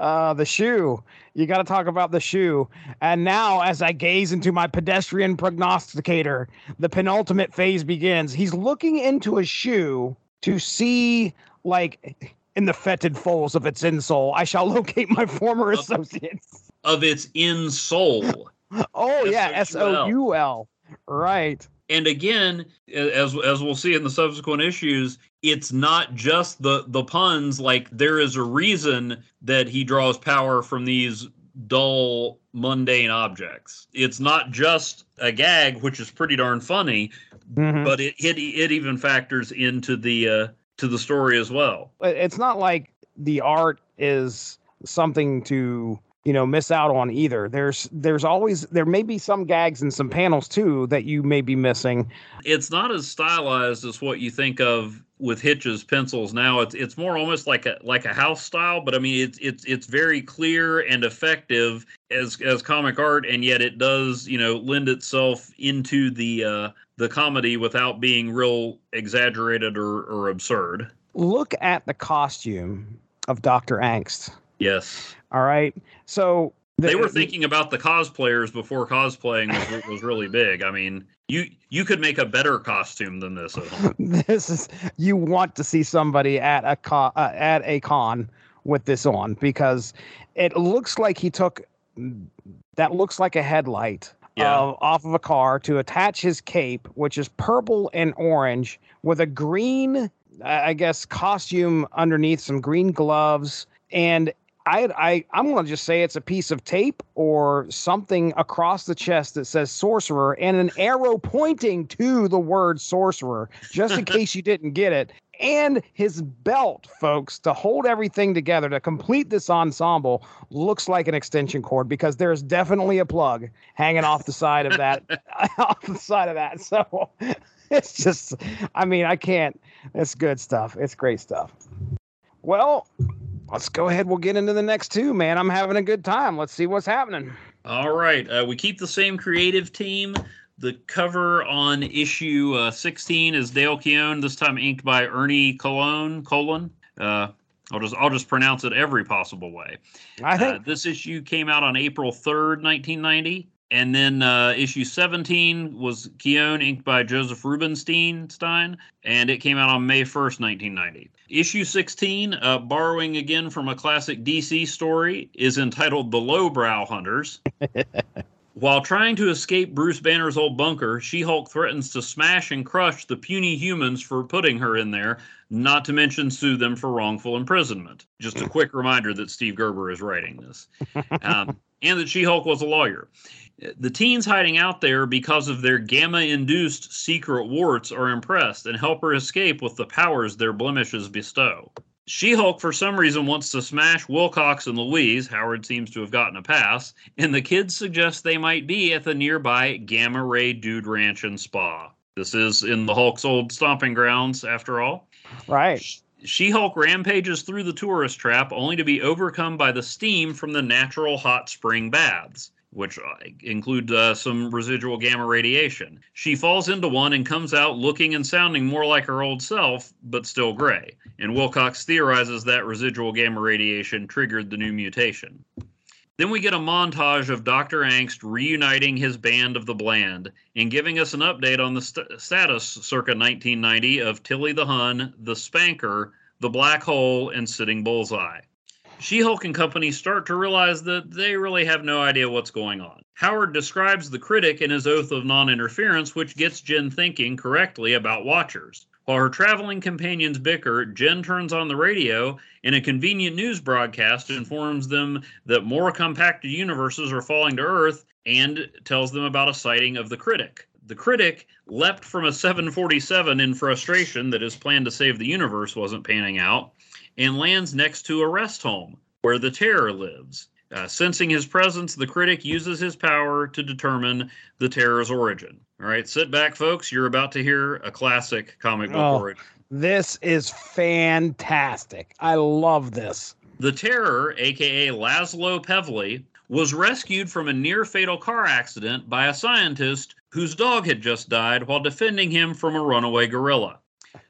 uh, the shoe. You got to talk about the shoe. And now, as I gaze into my pedestrian prognosticator, the penultimate phase begins. He's looking into a shoe to see, like, in the fetid folds of its insole, I shall *laughs* locate my former associates. of its insole. Oh, yeah, S O U L. Right. And again, as as we'll see in the subsequent issues, it's not just the the puns. Like there is a reason that he draws power from these dull, mundane objects. It's not just a gag, which is pretty darn funny, Mhm. but it it, it even factors into the uh, to the story as well. It's not like the art is something to you know miss out on either there's there's always there may be some gags and some panels too that you may be missing It's not as stylized as what you think of with Hitch's pencils now. It's it's more almost like a like a house style, but I mean it's it's it's very clear and effective as as comic art, and yet it does you know lend itself into the uh, the comedy without being real exaggerated or, or absurd. look at the costume of dr angst Yes, all right so the- they were thinking about the cosplayers before cosplaying was, was really big. I mean, you you could make a better costume than this at home. *laughs* this is you want to see somebody at a con uh, at a con with this on because it looks like he took that looks like a headlight Yeah. uh, off of a car to attach his cape which is purple and orange with a green I guess costume underneath some green gloves and I, I I'm gonna just say it's a piece of tape or something across the chest that says sorcerer and an arrow pointing to the word sorcerer, just in *laughs* case you didn't get it. And his belt, folks, to hold everything together to complete this ensemble looks like an extension cord because there's definitely a plug hanging off the side of that *laughs* *laughs* off the side of that. So it's just I mean, I can't it's good stuff. It's great stuff. Well, let's go ahead. We'll get into the next two, man. I'm having a good time. Let's see what's happening. All right. Uh, we keep the same creative team. The cover on issue uh, 16 is Dale Keown, this time inked by Ernie Colon. Colon. Uh, I'll just I'll just pronounce it every possible way. I Uh, think this issue came out on April 3rd, 1990. And then uh, issue 17 was Keown, inked by Joseph Rubinstein, Stein, and it came out on May 1st, 1990. Issue 16, uh, borrowing again from a classic DC story, is entitled The Lowbrow Hunters. *laughs* While trying to escape Bruce Banner's old bunker, She Hulk threatens to smash and crush the puny humans for putting her in there, not to mention sue them for wrongful imprisonment. Just a *laughs* quick reminder that Steve Gerber is writing this. Um, and that She Hulk was a lawyer. The teens hiding out there because of their gamma induced secret warts are impressed and help her escape with the powers their blemishes bestow. She Hulk, for some reason, wants to smash Wilcox and Louise. Howard seems to have gotten a pass. And the kids suggest they might be at the nearby Gamma Ray Dude Ranch and Spa. This is in the Hulk's old stomping grounds, after all. Right. She Hulk rampages through the tourist trap only to be overcome by the steam from the natural hot spring baths which uh, include uh, some residual gamma radiation. She falls into one and comes out looking and sounding more like her old self, but still gray. And Wilcox theorizes that residual gamma radiation triggered the new mutation. Then we get a montage of Dr. Angst reuniting his band of the Bland and giving us an update on the st- status circa 1990 of Tilly the Hun, the Spanker, the Black Hole, and Sitting Bullseye. She Hulk and company start to realize that they really have no idea what's going on. Howard describes the critic in his oath of non interference, which gets Jen thinking correctly about Watchers. While her traveling companions bicker, Jen turns on the radio and a convenient news broadcast informs them that more compacted universes are falling to Earth and tells them about a sighting of the critic. The critic leapt from a 747 in frustration that his plan to save the universe wasn't panning out and lands next to a rest home where the terror lives. Uh, sensing his presence, the critic uses his power to determine the terror's origin. All right, sit back, folks. You're about to hear a classic comic book Oh. origin. This is fantastic. I love this. The terror, aka Laszlo Pevely, was rescued from a near fatal car accident by a scientist whose dog had just died while defending him from a runaway gorilla.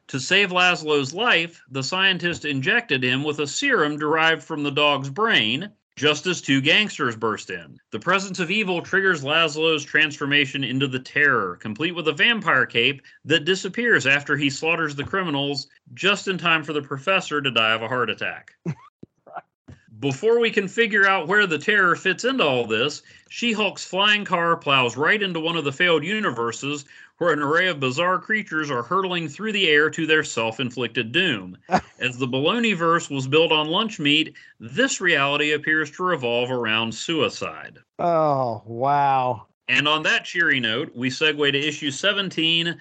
To save Laszlo's life, the scientist injected him with a serum derived from the dog's brain, just as two gangsters burst in. The presence of evil triggers Laszlo's transformation into the Terror, complete with a vampire cape that disappears after he slaughters the criminals just in time for the professor to die of a heart attack. Before we can figure out where the terror fits into all this, She Hulk's flying car plows right into one of the failed universes where an array of bizarre creatures are hurtling through the air to their self inflicted doom. *laughs* As the Baloney verse was built on lunch meat, this reality appears to revolve around suicide. Oh, wow. And on that cheery note, we segue to issue 17,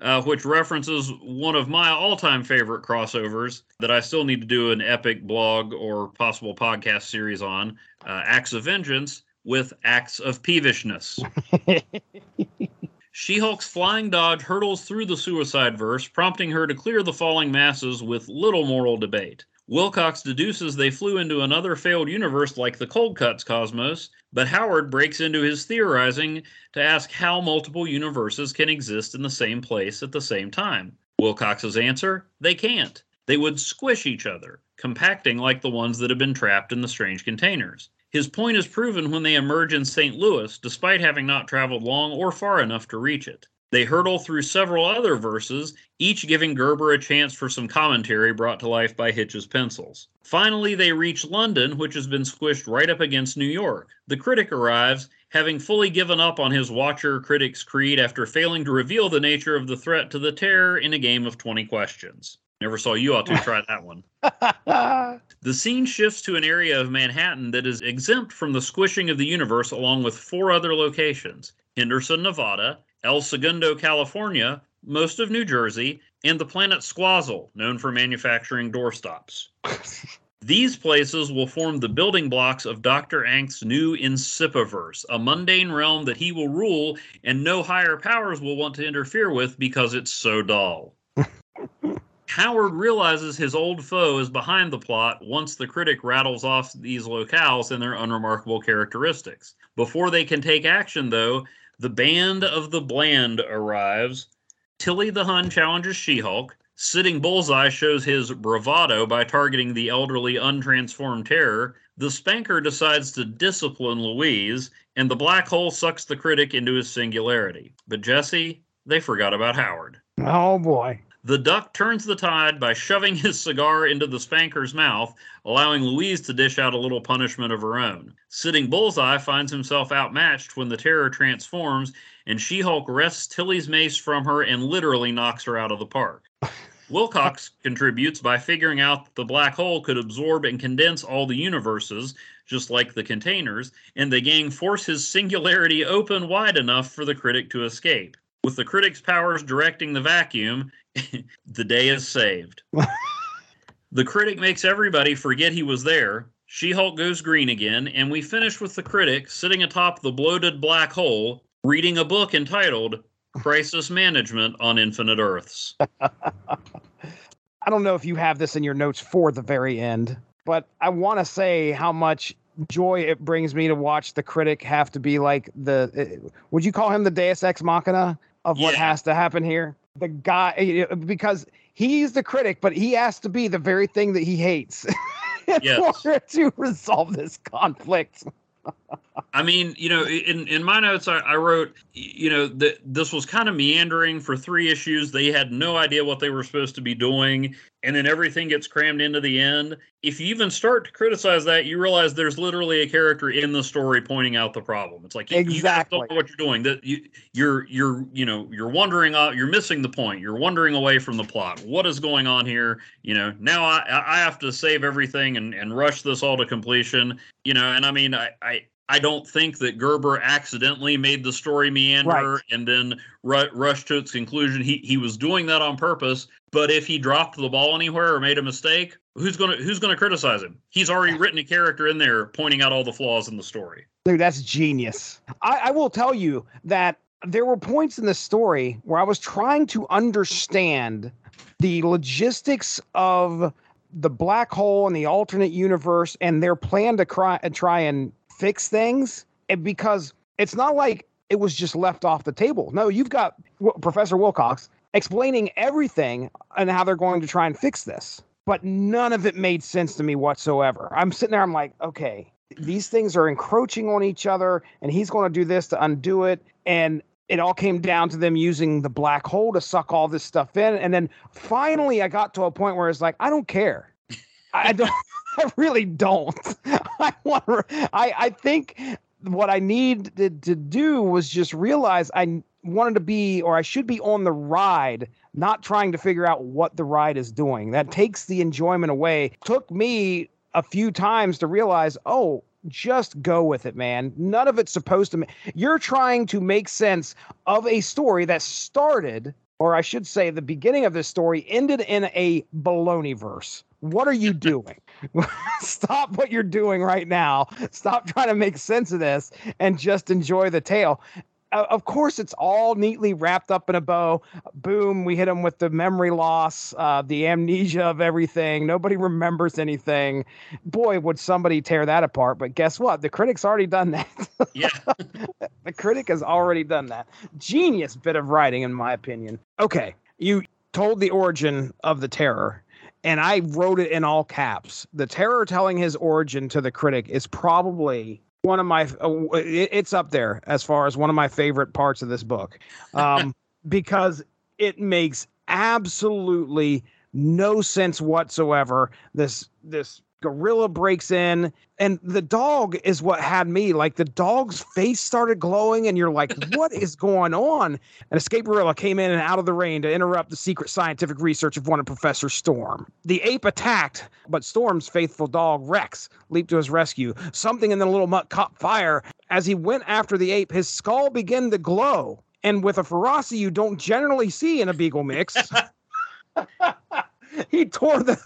uh, which references one of my all time favorite crossovers that I still need to do an epic blog or possible podcast series on uh, Acts of Vengeance with Acts of Peevishness. *laughs* She Hulk's flying dodge hurtles through the suicide verse, prompting her to clear the falling masses with little moral debate. Wilcox deduces they flew into another failed universe like the Cold Cuts cosmos, but Howard breaks into his theorizing to ask how multiple universes can exist in the same place at the same time. Wilcox's answer they can't. They would squish each other, compacting like the ones that have been trapped in the strange containers. His point is proven when they emerge in St. Louis, despite having not traveled long or far enough to reach it. They hurtle through several other verses, each giving Gerber a chance for some commentary brought to life by Hitch's pencils. Finally, they reach London, which has been squished right up against New York. The critic arrives, having fully given up on his Watcher critic's creed after failing to reveal the nature of the threat to the terror in a game of 20 questions. Never saw you ought to try that one. *laughs* The scene shifts to an area of Manhattan that is exempt from the squishing of the universe, along with four other locations Henderson, Nevada, El Segundo, California, most of New Jersey, and the planet Squazzle, known for manufacturing doorstops. *laughs* These places will form the building blocks of Dr. Angst's new Incipiverse, a mundane realm that he will rule and no higher powers will want to interfere with because it's so dull. *laughs* Howard realizes his old foe is behind the plot once the critic rattles off these locales and their unremarkable characteristics. Before they can take action, though, the band of the Bland arrives. Tilly the Hun challenges She Hulk. Sitting Bullseye shows his bravado by targeting the elderly, untransformed terror. the spanker decides to discipline Louise, and the black hole sucks the critic into his singularity. But Jesse, they forgot about Howard. Oh boy. The duck turns the tide by shoving *laughs* his cigar into the spanker's mouth, allowing Louise to dish out a little punishment of her own. Sitting Bullseye finds himself outmatched when the terror transforms, and She Hulk wrests Tilly's mace from her and literally knocks her out of the park. *laughs* Wilcox contributes by figuring out that the black hole could absorb and condense all the universes, just like the containers, and the gang force his singularity open wide enough for the critic to escape. With the critic's powers directing the vacuum, *laughs* the day is saved. the critic makes everybody forget he was there. She Hulk goes green again, and we finish with the critic sitting atop the bloated black hole, reading a book entitled Crisis Management on Infinite Earths. *laughs* I don't know if you have this in your notes for the very end, but I want to say how much joy it brings me to watch the critic have to be like the. Uh, would you call him the Deus Ex Machina of what Yeah. has to happen here? The guy, eh, because he's the critic, but he has to be the very thing that he hates *laughs* in Yes. order to resolve this conflict. I mean, you know, in in my notes, I, I wrote, you know, that this was kind of meandering for three issues. They had no idea what they were supposed to be doing, and then everything gets crammed into the end. If you even start to criticize that, you realize there's literally a character in the story pointing out the problem. It's like you, you Exactly. don't know what you're doing. That you you're you're you know you're wondering out. You're missing the point. You're wandering away from the plot. What is going on here? You know, now I I have to save everything and and rush this all to completion you know and i mean i i I don't think that Gerber accidentally made the story meander Right. and then ru- rushed to its conclusion. He he was doing that on purpose. But if he dropped the ball anywhere or made a mistake, who's gonna who's gonna criticize him? He's already written a character in there pointing out all the flaws in the story. Dude, that's genius. I, I will tell you that there were points in the story where I was trying to understand the logistics of the black hole and the alternate universe and their plan to cry, try and fix things. Because it's not like it was just left off the table. No, you've got Professor Wilcox explaining everything and how they're going to try and fix this. But none of it made sense to me whatsoever. I'm sitting there, I'm like, okay, these things are encroaching on each other and he's going to do this to undo it and it all came down to them using the black hole to suck all this stuff in and then finally i got to a point where it's like i don't care i don't *laughs* i really don't i want i i think what i needed to do was just realize i wanted to be or i should be on the ride not trying to figure out what the ride is doing that takes the enjoyment away took me a few times to realize, oh, just go with it, man. None of it's supposed to. Ma- You're trying to make sense of a story that started, or I should say, the beginning of this story ended in a baloney verse. What are you doing? *laughs* Stop what you're doing right now. Stop trying to make sense of this and just enjoy the tale. Uh, Of course, it's all neatly wrapped up in a bow. Boom, we hit him with the memory loss, uh, the amnesia of everything. Nobody remembers anything boy, would somebody tear that apart. But guess what? The critic's already done that. *laughs* Yeah. the critic has already done that. Genius bit of writing, in my opinion. Okay, you told the origin of the terror, and I wrote it in all caps. The terror telling his origin to the critic is probably one of my uh, it's up there as far as one of my favorite parts of this book, um, *laughs* because it makes absolutely no sense whatsoever. This this gorilla breaks in and the dog is what had me like the dog's face started glowing and you're like *laughs* what is going on? An escape gorilla came in and out of the rain to interrupt the secret scientific research of one of professor storm. The ape attacked but storm's faithful dog rex leaped to his rescue. Something in the little mutt caught fire. As he went after the ape his skull began to glow. And with a ferocity you don't generally see in a beagle mix *laughs* he tore the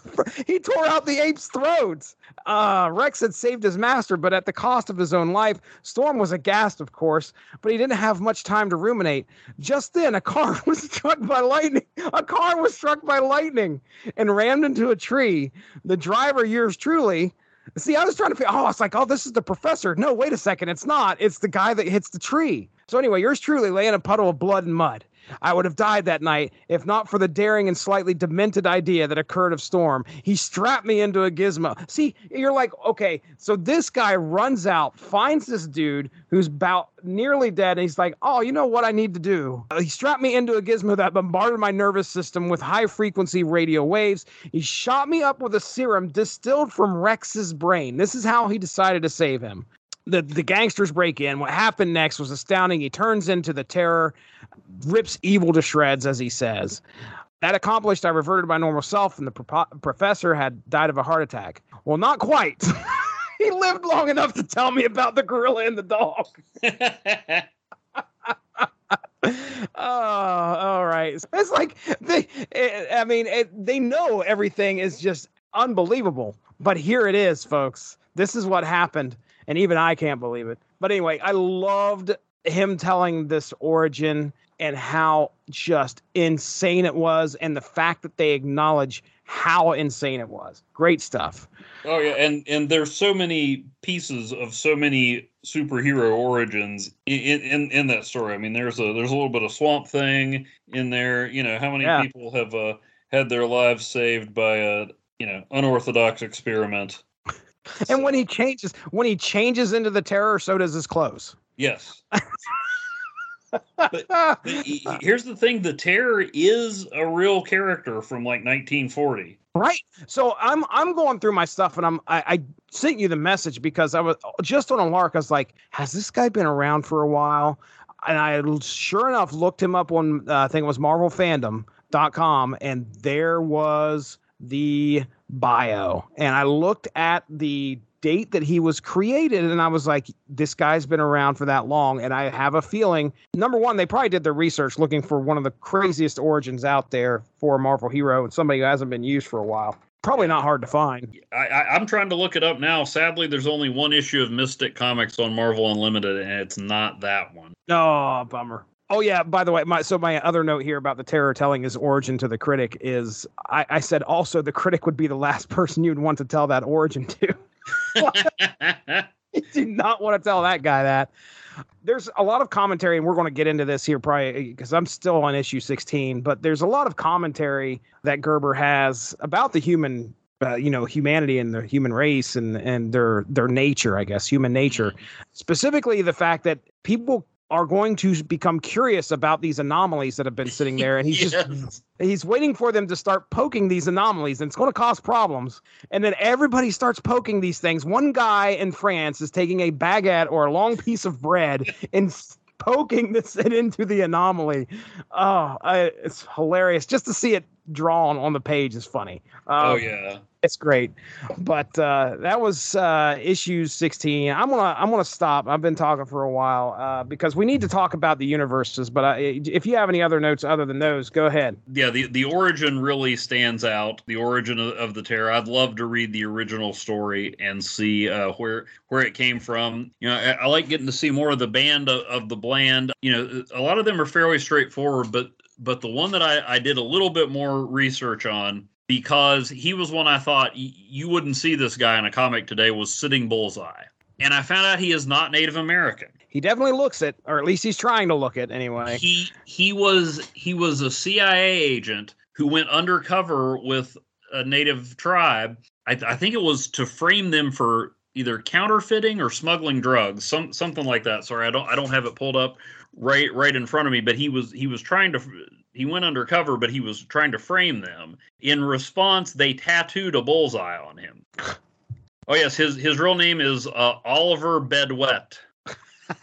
he tore out the ape's throats. Uh, Rex had saved his master, but at the cost of his own life. Storm was aghast, of course, but he didn't have much time to ruminate. Just then, a car *laughs* was struck by lightning. A car was struck by lightning and rammed into a tree. The driver, yours truly. See, I was trying to figure. Oh, it's like, oh, this is the professor. No, wait a second, it's not. It's the guy that hits the tree. So anyway, yours truly lay in a puddle of blood and mud. I would have died that night if not for the daring and slightly demented idea that occurred of Storm. He strapped me into a gizmo. See, you're like, okay, so this guy runs out, finds this dude who's about nearly dead, and he's like, oh, you know what I need to do? Uh, he strapped me into a gizmo that bombarded my nervous system with high frequency radio waves. He shot me up with a serum distilled from Rex's brain. This is how he decided to save him the the gangsters break in. What happened next was astounding. He turns into the terror, rips evil to shreds, as he says. That accomplished, I reverted my normal self, and the pro- professor had died of a heart attack. Well, not quite. *laughs* he lived long enough to tell me about the gorilla and the dog. *laughs* oh, all right. It's like they. It, I mean, it, they know everything is just unbelievable, but here it is, folks. This is what happened and even I can't believe it. But anyway, I loved him telling this origin and how just insane it was, and the fact that they acknowledge how insane it was. Great stuff. Oh yeah, and and there's so many pieces of so many superhero origins in in, in that story. I mean, there's a there's a little bit of Swamp Thing in there. You know, how many yeah. people have uh, had their lives saved by a you know unorthodox experiment? And when he changes, when he changes into the terror, so does his clothes. Yes. *laughs* but, but here's the thing: the terror is a real character from like 1940. Right. So I'm I'm going through my stuff and I'm I, I, sent you the message because I was just on a lark. I was like, has this guy been around for a while? And I sure enough looked him up on uh, I think it was MarvelFandom.com and there was the bio. And I looked at the date that he was created and I was like this guy's been around for that long. And I have a feeling number one they probably did their research looking for one of the craziest origins out there for a Marvel hero and somebody who hasn't been used for a while. Probably not hard to find. I, am trying to look it up now. Sadly there's only one issue of Mystic Comics on Marvel Unlimited and it's not that one. Oh bummer Oh yeah. By the way, my so my other note here about the terror telling his origin to the critic is I, I said also the critic would be the last *laughs* person you'd want to tell that origin to. *laughs* *laughs* you do not want to tell that guy that. There's a lot of commentary, and we're going to get into this here probably because I'm still on issue 16. But there's a lot of commentary that Gerber has about the human uh, you know humanity and the human race and and their their nature i guess human nature mm-hmm. specifically the fact that people are going to become curious about these anomalies that have been sitting there and he's *laughs* yes. just he's waiting for them to start poking these anomalies and it's going to cause problems. And then everybody starts poking these things. One guy in france is taking a baguette or a long piece of bread and *laughs* poking this *laughs* into the anomaly. Oh I, it's hilarious just to see it drawn on the page is funny. Um, oh yeah. it's great. But uh, that was uh, issue 16 i'm gonna i'm gonna stop. I've been talking for a while uh, because we need to talk about the universes but I, if you have any other notes other than those go ahead. Yeah the, the origin really stands out the origin of, of the terror i'd love to read the original story and see uh, where where it came from. You know I, I, like getting to see more of the band of, of the bland. You know a lot of them are fairly straightforward but but the one that I, I did a little bit more research on because he was one I thought y- you wouldn't see this guy in a comic today was Sitting Bullseye. And I found out he is not Native American. He definitely looks it, or at least he's trying to look it anyway. He he was he was a CIA agent who went undercover with a native tribe. I, I think it was to frame them for either counterfeiting or smuggling drugs, some something like that. Sorry, I don't I don't have it pulled up right right in front of me, but he was he was trying to he went undercover, but he was trying to frame them. In response, they tattooed a bullseye on him. *laughs* Oh yes, his his real name is uh, Oliver Bedwet.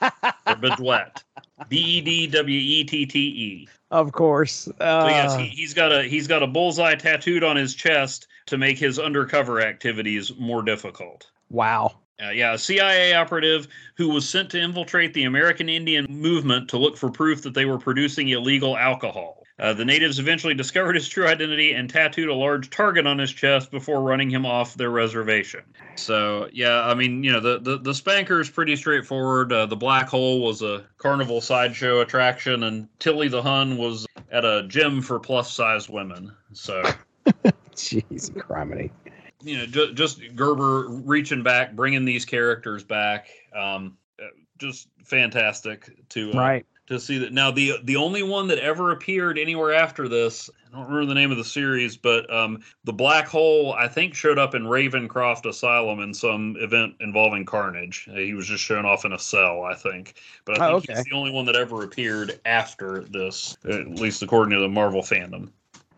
or Bedwet. *laughs* B E D W E T T E. Of course. Uh... So yes, he, he's got a he's got a bullseye tattooed on his chest to make his undercover activities more difficult. Wow. Uh, yeah, a CIA operative who was sent to infiltrate the American Indian movement to look for proof that they were producing illegal alcohol. Uh, the natives eventually *laughs* discovered his true identity and tattooed a large target on his chest before running him off their reservation. So, yeah, I mean, you know, the, the, the spanker is pretty straightforward. Uh, the black hole was a carnival sideshow attraction, and Tilly the Hun was at a gym for plus sized women. So, *laughs* jeez, criminy you know, just, just Gerber reaching back, bringing these characters back. Um, just fantastic to uh, right to see that. Now the the only one that ever appeared anywhere after this, I don't remember the name of the series, but um, the black hole I think showed up in Ravencroft Asylum in some event involving Carnage. He was just shown off in a cell, I think. But I Oh, think okay. he's the only one that ever appeared after this, at least according to the Marvel fandom.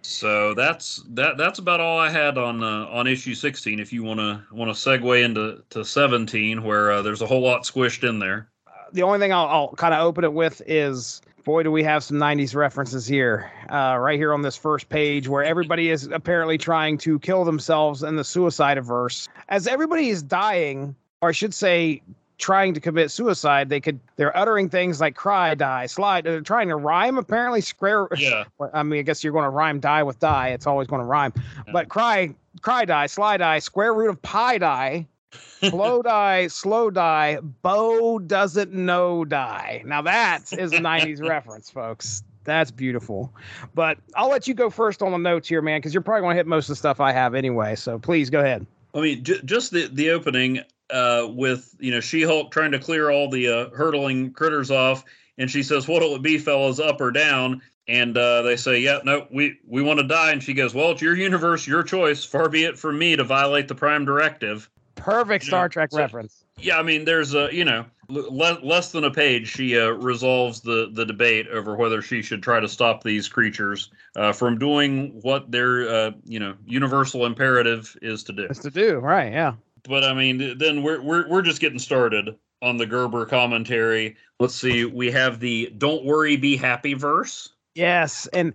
So that's that. That's about all I had on uh, on issue 16. If you want to want to segue into to 17, where uh, there's a whole lot squished in there. the only thing I'll, I'll kind of open it with is boy, do we have some 90s references here, uh, right here on this first page, where everybody is apparently trying to kill themselves in the suicide averse. As everybody is dying, or I should say, trying to commit suicide, they could they're uttering things like cry, die, slide. They're trying to rhyme, apparently. Square. Yeah. *laughs* I mean, I guess you're going to rhyme die with die. It's always going to rhyme. But cry, cry die, slide die, square root of pi die, *laughs* slow die, slow die, Bo doesn't know die. Now that is a 90s *laughs* reference, folks. That's beautiful. But I'll let you go first on the notes here, man, because you're probably going to hit most of the stuff I have anyway. So please go ahead. I mean, j- just the the opening uh, with you know She-Hulk trying to clear all the uh, hurtling critters off, and she says, "What'll it be, fellas, up or down?" And uh, they say, "Yeah, no, we we want to die." And she goes, "Well, it's your universe, your choice. Far be it from me to violate the Prime Directive." Perfect Star Trek so- reference. Yeah, I mean, there's a you know le- less than a page. She uh, resolves the the debate over whether she should try to stop these creatures uh, from doing what their uh, you know universal imperative is to do. That's to do, right? Yeah. But I mean, then we're we're we're just getting started on the Gerber commentary. Let's see, we have the "Don't worry, be happy" verse. Yes, and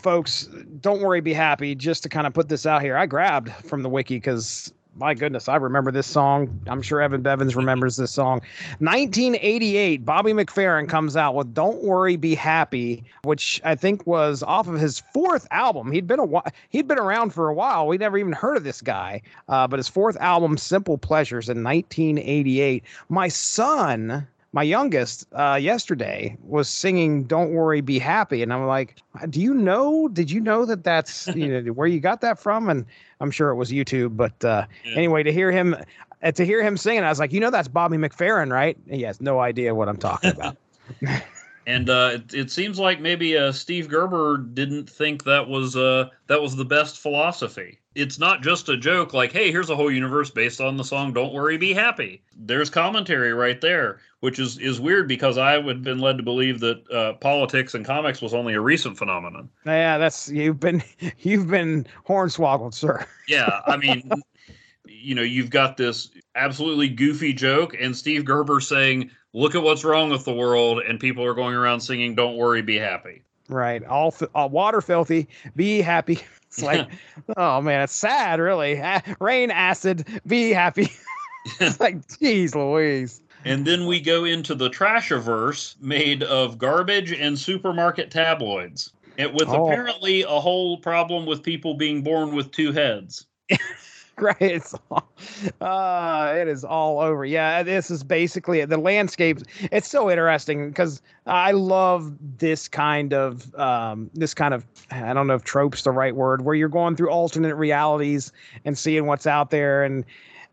folks, don't worry, be happy. Just to kind of put this out here, I grabbed from the wiki because my goodness, I remember this song. I'm sure Evan Bevins remembers this song. 1988, Bobby McFerrin comes out with "Don't Worry, Be Happy," which I think was off of his fourth album. He'd been a he'd been around for a while. We never even heard of this guy, uh, but his fourth album, "Simple Pleasures," in 1988. My son my youngest uh, yesterday was singing "Don't Worry, Be Happy," and I'm like, "Do you know? Did you know that that's *laughs* you know where you got that from?" And I'm sure it was YouTube, but uh, Yeah. anyway, to hear him uh, to hear him singing, I was like, "You know, that's Bobby McFerrin, right?" And he has no idea what I'm talking about. *laughs* And uh, it, it seems like maybe uh, Steve Gerber didn't think that was uh, that was the best philosophy. It's not just a joke like, "Hey, here's a whole universe based on the song Don't Worry, Be Happy." There's commentary right there, which is is weird because I would have been led to believe that uh, politics and comics was only a recent phenomenon. yeah, that's you've been *laughs* you've been hornswoggled, sir. Yeah, I mean, *laughs* you know, you've got this absolutely goofy joke, and Steve Gerber saying, "Look at what's wrong with the world," and people are going around singing, "Don't worry, be happy." Right, all, all uh, water filthy. Be happy. *laughs* It's like, *laughs* oh man, it's sad, really. Rain acid. Be happy. *laughs* it's like, geez, Louise. And then we go into the Trashiverse made of garbage and supermarket tabloids, and with Oh. apparently a whole problem with people being born with two heads. Right it's all, uh it is all over. Yeah this is basically the landscape it's so interesting because i love this kind of um this kind of i don't know if trope's the right word where you're going through alternate realities and seeing what's out there. And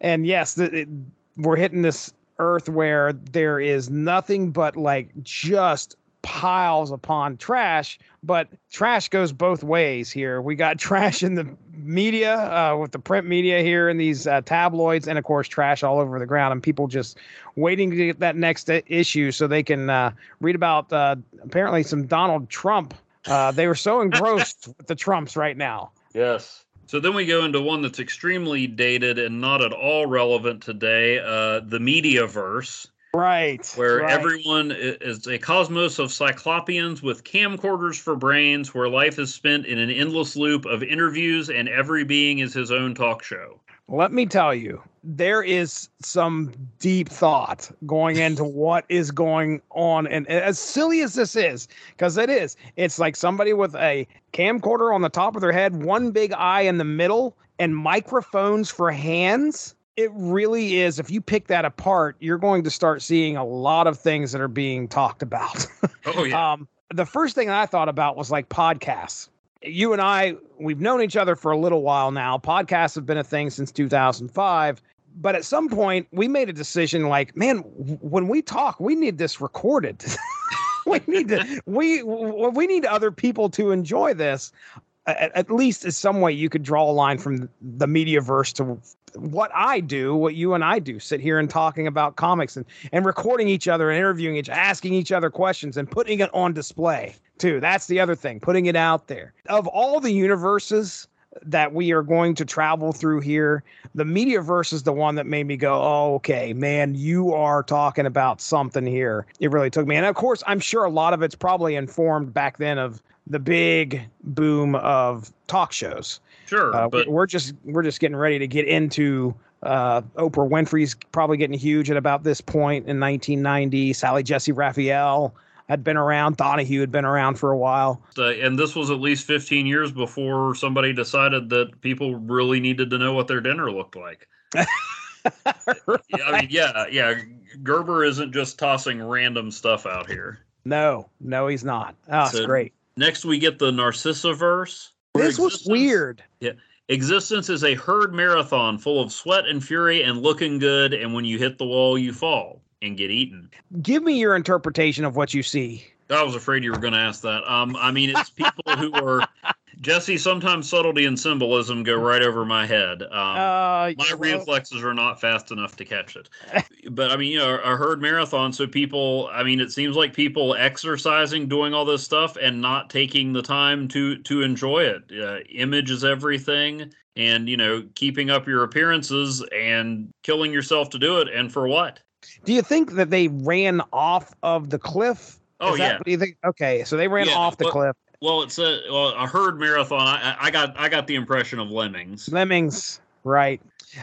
and yes the, it, we're hitting this earth where there is nothing but like just piles upon trash but trash goes both ways here we got *laughs* trash in the media uh, with the print media here and these uh, tabloids and of course trash all over the ground and people just waiting to get that next issue so they can uh, read about uh, apparently some donald trump uh, they were so engrossed *laughs* with the trumps right now Yes. So then we go into one that's extremely dated and not at all relevant today, uh, the Mediaverse. Right where right. everyone is a cosmos of cyclopeans with camcorders for brains, where life is spent in an endless loop of interviews and every being is his own talk show. let me tell you there is some deep thought going into *laughs* what is going on and as silly as this is because it is it's like somebody with a camcorder on the top of their head one big eye in the middle and microphones for hands it really is if you pick that apart you're going to start seeing a lot of things that are being talked about *laughs* Oh um, the first thing I thought about was like podcasts. You and I, we've known each other for a little while now. Podcasts have been a thing since 2005. But at some point, we made a decision like, man, when we talk, we need this recorded. *laughs* we need to we we need other people to enjoy this. At, at least in some way, you could draw a line from the mediaverse to what I do, what you and I do, sit here and talking about comics and, and recording each other and interviewing each, asking each other questions and putting it on display too. That's the other thing, putting it out there. Of all the universes that we are going to travel through here, the Mediaverse is the one that made me go, oh, okay, man, you are talking about something here. It really took me. And of course, I'm sure a lot of it's probably informed back then of the big boom of talk shows. Sure, Uh, but we're just we're just getting ready to get into uh, Oprah Winfrey's probably getting huge at about this point in 1990. Sally Jessy Raphael had been around. Donahue had been around for a while. uh, and this was at least 15 years before somebody decided that people really needed to know what their dinner looked like. *laughs* Yeah, I mean, yeah, yeah. Gerber isn't just tossing random stuff out here. No, no, he's not. Oh, So- great. Next, we get the Narcissaverse. where This was weird. Existence is a herd marathon full of sweat and fury and looking good, and when you hit the wall, you fall and get eaten. Give me your interpretation of what you see. I was afraid you were going to ask that. Um, I mean, it's people who are Jesse. Sometimes subtlety and symbolism go right over my head. Um, Uh, my well, reflexes are not fast enough to catch it. But I mean, you know, a herd marathon. So people, I mean, it seems like people exercising, doing all this stuff, and not taking the time to to enjoy it. Uh, image is everything, and you know, keeping up your appearances and killing yourself to do it. And for what? Do you think that they ran off of the cliff? Oh that yeah. what you think? Okay, so they ran Yeah, off the but- cliff. Well, it's a well, a herd marathon. I, I got I got the impression of lemmings. Lemmings, right?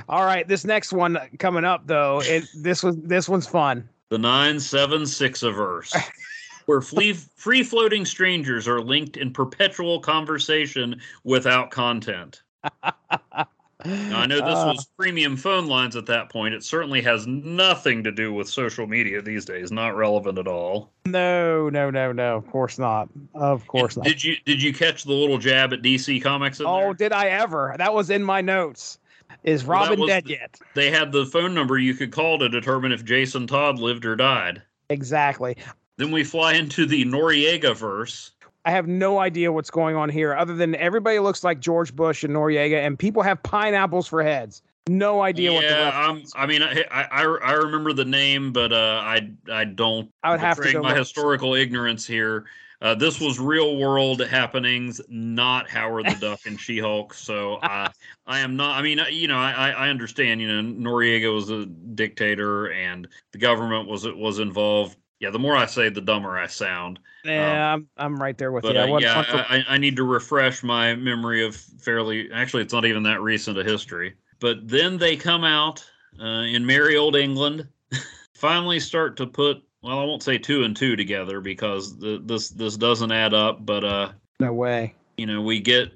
All right, this next one coming up though, it *laughs* this was this one's fun. The nine seven six averse. *laughs* Where free free floating strangers are linked in perpetual conversation without content. *laughs* Now, I know this Uh, was premium phone lines at that point. It certainly has nothing to do with social media these days. Not relevant at all. no, no, no, no. Of course not. Of course not. Did you did you catch the little jab at DC Comics? In Oh, there? did I ever? That was in my notes. Is Robin was dead the- yet? They had the phone number you could call to determine if Jason Todd lived or died. Exactly. Then we fly into the Noriega verse. I have no idea what's going on here, other than everybody looks like George Bush and Noriega, and people have pineapples for heads. No idea what the yeah, um, I mean, I, I I remember the name, but uh, I I don't. I would have to my historical ignorance here. Uh, this was real world happenings, not Howard the Duck and She Hulk. So I *laughs* I am not. I mean, uh, you know, I I I understand. You know, Noriega was a dictator, and the government was was involved. Yeah, the more I say, the dumber I sound. Yeah, I'm, I'm right there with But you. I uh, yeah, for- I- I need to refresh my memory of fairly. Actually, it's not even that recent a history. But then they come out uh, in merry old England, *laughs* finally start to put. Well, I won't say two and two together because the, this this doesn't add up. But uh, no way. you know, we get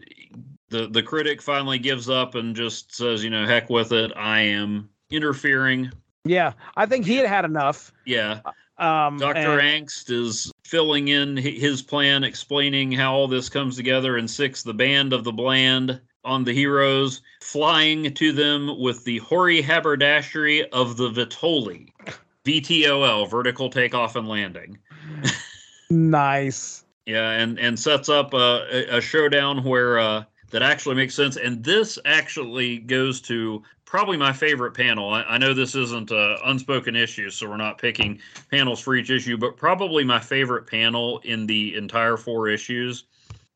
the the critic finally gives up and just says, you know, heck with it. I am interfering. Yeah, I think he had had enough. Yeah, Um, Dr. and- Angst is filling in his plan, explaining how all this comes together. And six, the band of the bland on the heroes, flying to them with the hoary haberdashery of the Vitoli. VTOL, vertical takeoff and landing. nice. *laughs* Yeah, and and sets up a, a- a showdown where uh, that actually makes sense. And this actually goes to probably my favorite panel. I, I know this isn't uh, unspoken issues, so we're not picking panels for each issue, but probably my favorite panel in the entire four issues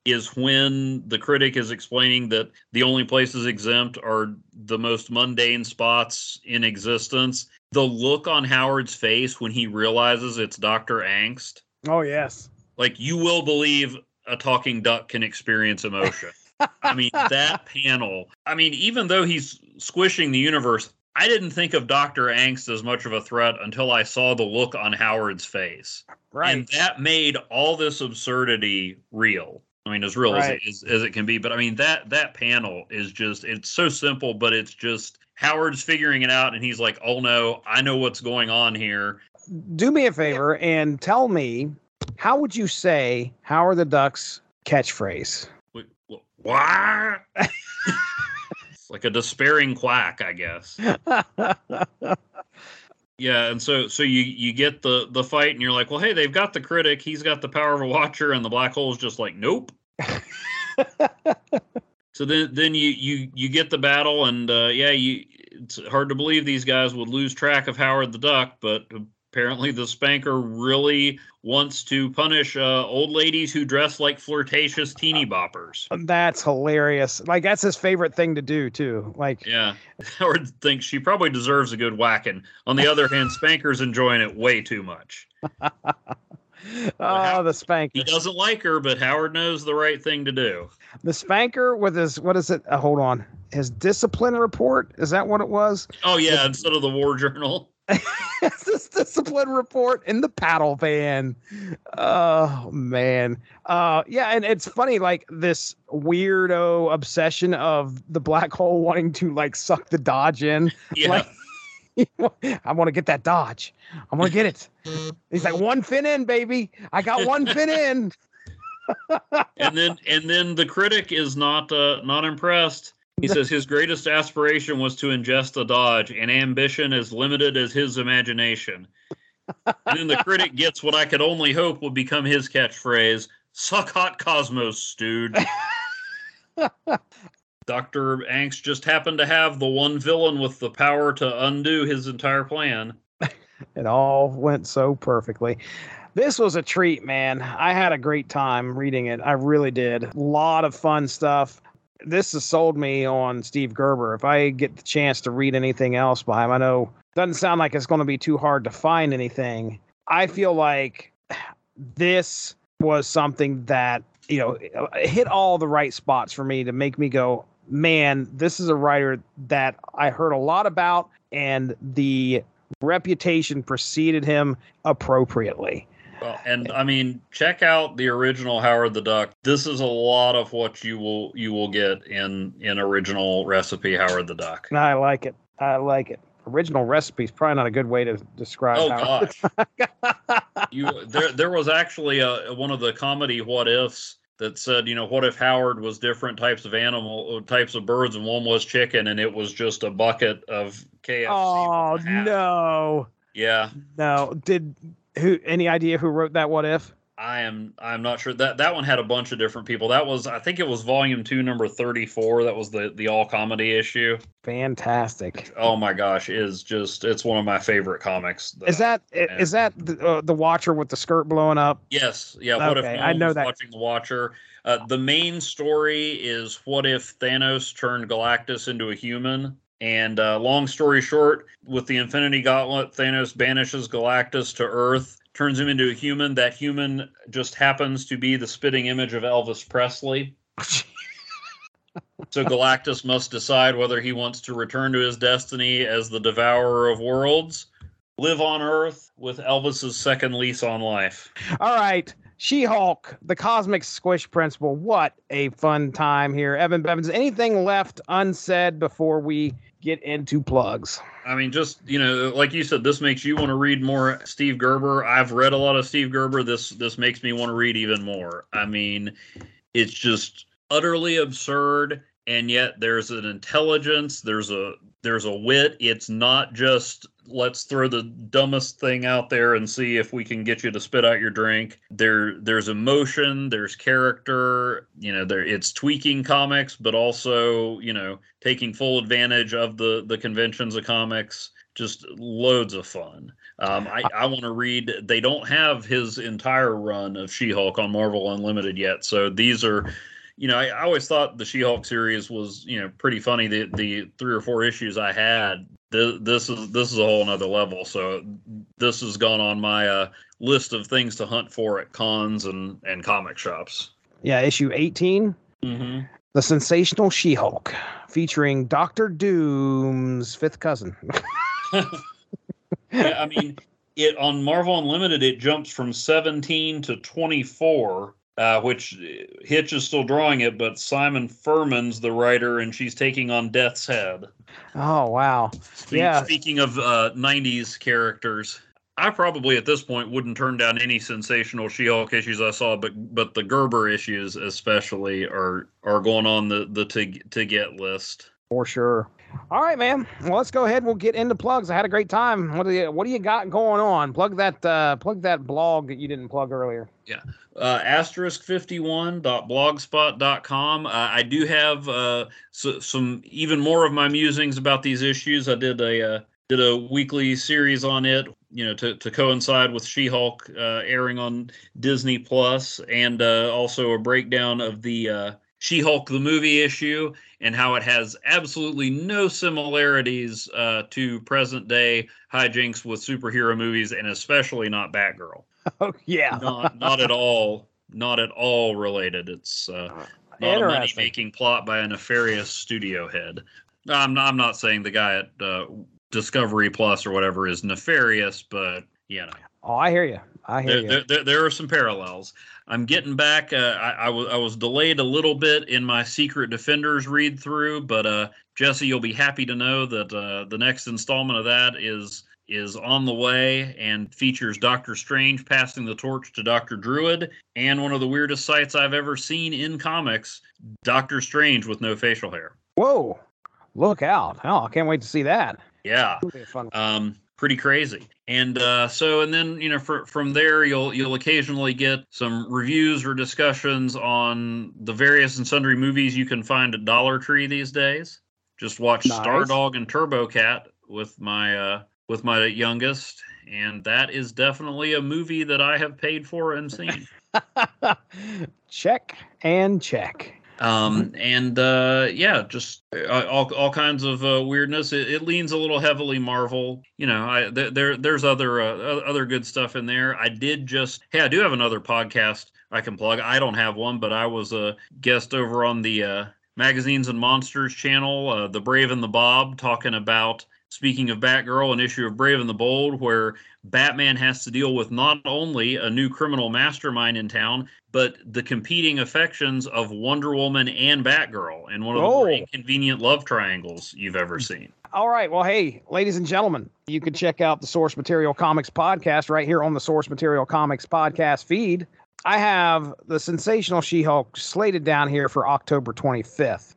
is when the critic is explaining that the only places exempt are the most mundane spots in existence. The look on Howard's face when he realizes it's Dr. Angst Oh yes. like you will believe a talking duck can experience emotion. I mean, that *laughs* panel. I mean, even though he's squishing the universe, I didn't think of Dr. Angst as much of a threat until I saw the look on Howard's face. Right. And that made all this absurdity real. I mean, as real Right. as, it, as, as it can be. But I mean, that that panel is just, it's so simple, but it's just Howard's figuring it out. And he's like, oh no, I know what's going on here. Do me a favor and tell me how would you say Howard the Duck's catchphrase? What? it's like a despairing quack, I guess. *laughs* Yeah, and so so you you get the the fight, and you're like, well, hey, they've got the critic, he's got the power of a watcher, and the black hole's just like, nope. *laughs* so then then you you you get the battle, and uh, yeah, you it's hard to believe these guys would lose track of Howard the Duck, but apparently the spanker really wants to punish uh, old ladies who dress like flirtatious teeny boppers. That's hilarious. Like that's his favorite thing to do too. Like Yeah, *laughs* Howard thinks she probably deserves a good whacking. On the other hand, Spanker's enjoying it way too much. *laughs* oh, the spanker. He doesn't like her, but Howard knows the right thing to do. The spanker with his what is it? Uh, hold on. His discipline report is that what it was? Oh yeah, instead of the war journal. *laughs* this discipline report in the paddle van. Oh man. Uh yeah, and it's funny, like this weirdo obsession of the black hole wanting to like suck the dodge in. Yeah. Like, *laughs* I want to get that dodge. I'm gonna get it. He's like one fin in, baby. I got one fin in. *laughs* and then and then the critic is not uh, not impressed. He says his greatest aspiration was to ingest a dodge, and ambition as limited as his imagination. And then the critic gets what I could only hope would become his catchphrase: "Suck hot cosmos, dude." *laughs* Dr. Angst just happened to have the one villain with the power to undo his entire plan. *laughs* It all went so perfectly. This was a treat, man. I had a great time reading it. I really did. A lot of fun stuff. This has sold me on Steve Gerber. If I get the chance to read anything else by him, I know doesn't sound like it's going to be too hard to find anything. I feel like this was something that, you know, hit all the right spots for me to make me go, man, this is a writer that I heard a lot about, and the reputation preceded him appropriately. Well, and I mean, check out the original Howard the Duck. This is a lot of what you will you will get in in original recipe Howard the Duck. I like it. I like it. Original recipe is probably not a good way to describe. Oh Howard. gosh, *laughs* you there there was actually a one of the comedy what ifs that said, you know, what if Howard was different types of animal uh, types of birds and one was chicken and it was just a bucket of KFC. Oh with a hat. no, Yeah. no. Did who? Any idea who wrote that? What if? I am I'm not sure that that one had a bunch of different people. That was I think it was volume 2 number 34 that was the the all comedy issue. Fantastic. Oh my gosh, is just it's one of my favorite comics. Is that Yeah. is that the, uh, the Watcher with the skirt blowing up? Yes, yeah. What Okay, if no I know that. watching the Watcher? Uh, the main story is what if Thanos turned Galactus into a human? And uh, long story short, with the Infinity Gauntlet, Thanos banishes Galactus to Earth, turns him into a human. That human just happens to be the spitting image of Elvis Presley. *laughs* So Galactus must decide whether he wants to return to his destiny as the devourer of worlds, live on Earth with Elvis's second lease on life. All right. She Hulk, the Cosmic Squish Principle. What a fun time here. Evan Bevins, anything left unsaid before we get into plugs? I mean, just you know, like you said, this makes you want to read more Steve Gerber. I've read a lot of Steve Gerber. This this makes me want to read even more. I mean, it's just utterly absurd, and yet there's an intelligence. There's a there's a wit. It's not just let's throw the dumbest thing out there and see if we can get you to spit out your drink. There there's emotion. There's character. You know, there it's tweaking comics, but also you know taking full advantage of the the conventions of comics just loads of fun um, i, I want to read they don't have his entire run of she-hulk on marvel unlimited yet so these are you know i, I always thought the she-hulk series was you know pretty funny the the three or four issues i had this, this is this is a whole nother level so this has gone on my uh, list of things to hunt for at cons and and comic shops Yeah, issue 18. mm-hmm. The Sensational She Hulk, featuring Doctor Doom's fifth cousin. *laughs* yeah, I mean, it on Marvel Unlimited it jumps from 17 to 24, uh, which Hitch is still drawing it, but Simon Furman's the writer, and she's taking on Death's Head. Oh, wow. Spe- Yeah. Speaking of uh, 90s characters, I probably at this point wouldn't turn down any sensational She-Hulk issues I saw, but but the Gerber issues especially are are going on the the to to get list. For sure. All right, man. Well, let's go ahead. We'll get into plugs. I had a great time. What do you What do you got going on? Plug that. Uh, plug that blog that you didn't plug earlier. Yeah. Uh, asterisk51.blogspot.com. Uh, I do have uh, so, some even more of my musings about these issues. I did a uh, did a weekly series on it, you know, to, to coincide with She-Hulk uh, airing on Disney Plus, and uh, also a breakdown of the uh, She-Hulk the movie issue and how it has absolutely no similarities uh, to present day hijinks with superhero movies, and especially not Batgirl. *laughs* Oh yeah, not not at all, not at all related. It's uh, not a money making plot by a nefarious studio head. I'm not, I'm not saying the guy at uh, Discovery Plus or whatever is nefarious, but you know. Oh, I hear you. I hear there. There, there, are some parallels. I'm getting back. Uh, I, I, was I was delayed a little bit in my Secret Defenders read through, but uh, Jesse, you'll be happy to know that uh, the next installment of that is is on the way and features Doctor Strange passing the torch to Doctor Druid and one of the weirdest sights I've ever seen in comics, Doctor Strange with no facial hair. Whoa! Look out! Oh, I can't wait to see that. Yeah. Um, pretty crazy. And uh, so, and then you know, for, from there, you'll you'll occasionally get some reviews or discussions on the various and sundry movies you can find at Dollar Tree these days. Just watch nice. Stardog and Turbo Cat with my uh, with my youngest, and that is definitely a movie that I have paid for and seen. *laughs* check and check. Um, mm-hmm. and uh, yeah, just uh, all, all kinds of uh, weirdness. It, it, leans a little heavily Marvel. You know, I th- there there's other uh, other good stuff in there. I did just hey, I do have another podcast I can plug. I don't have one, but I was a guest over on the uh, Magazines and Monsters channel, uh, The Brave and the Bob, talking about Speaking of Batgirl, an issue of Brave and the Bold, where Batman has to deal with not only a new criminal mastermind in town, but the competing affections of Wonder Woman and Batgirl, and one of the oh. more inconvenient love triangles you've ever seen. All right. Well, hey, ladies and gentlemen, you can check out the Source Material Comics podcast right here on the Source Material Comics podcast feed. I have the sensational She Hulk slated down here for October 25th.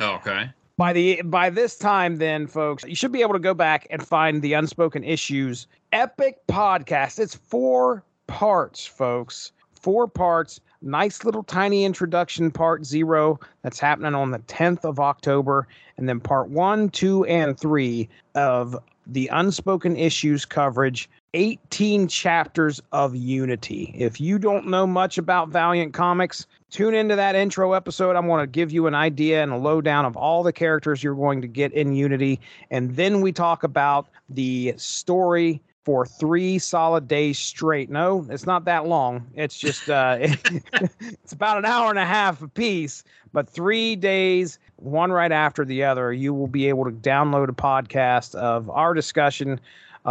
okay by the by this time then folks you should be able to go back and find the unspoken issues epic podcast. It's four parts folks. Four parts. Nice little tiny introduction part zero that's happening on the 10th of october and then part one two and three of the unspoken issues coverage 18 chapters of unity if you don't know much about valiant comics Tune into that intro episode. I'm going to give you an idea and a lowdown of all the characters you're going to get in Unity. And then we talk about the story for three solid days straight. No, it's not that long. It's just uh, *laughs* it's about an hour and a half a piece, but three days, one right after the other. You will be able to download a podcast of our discussion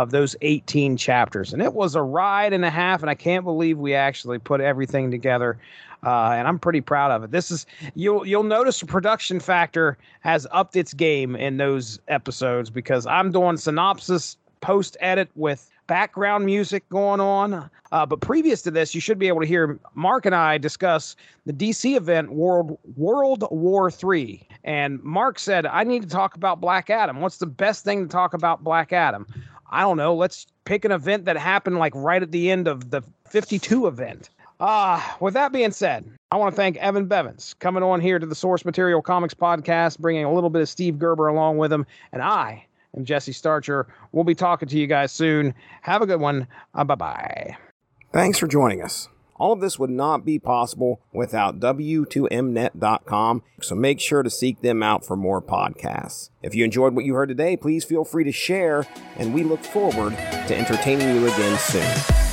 of those 18 chapters, and it was a ride and a half. And I can't believe we actually put everything together uh, and I'm pretty proud of it. This is you'll you'll notice the production factor has upped its game in those episodes because I'm doing synopsis, post edit with background music going on. Uh, but previous to this, you should be able to hear Mark and I discuss the DC event World World War Three. And Mark said, "I need to talk about Black Adam. What's the best thing to talk about Black Adam?" I don't know. Let's pick an event that happened like right at the end of the 52 event. Uh, with that being said, I want to thank Evan Bevins coming on here to the Source Material Comics podcast, bringing a little bit of Steve Gerber along with him. And I am Jesse Starcher. We'll be talking to you guys soon. Have a good one. Uh, bye bye. Thanks for joining us. All of this would not be possible without W2Mnet.com, so make sure to seek them out for more podcasts. If you enjoyed what you heard today, please feel free to share, and we look forward to entertaining you again soon.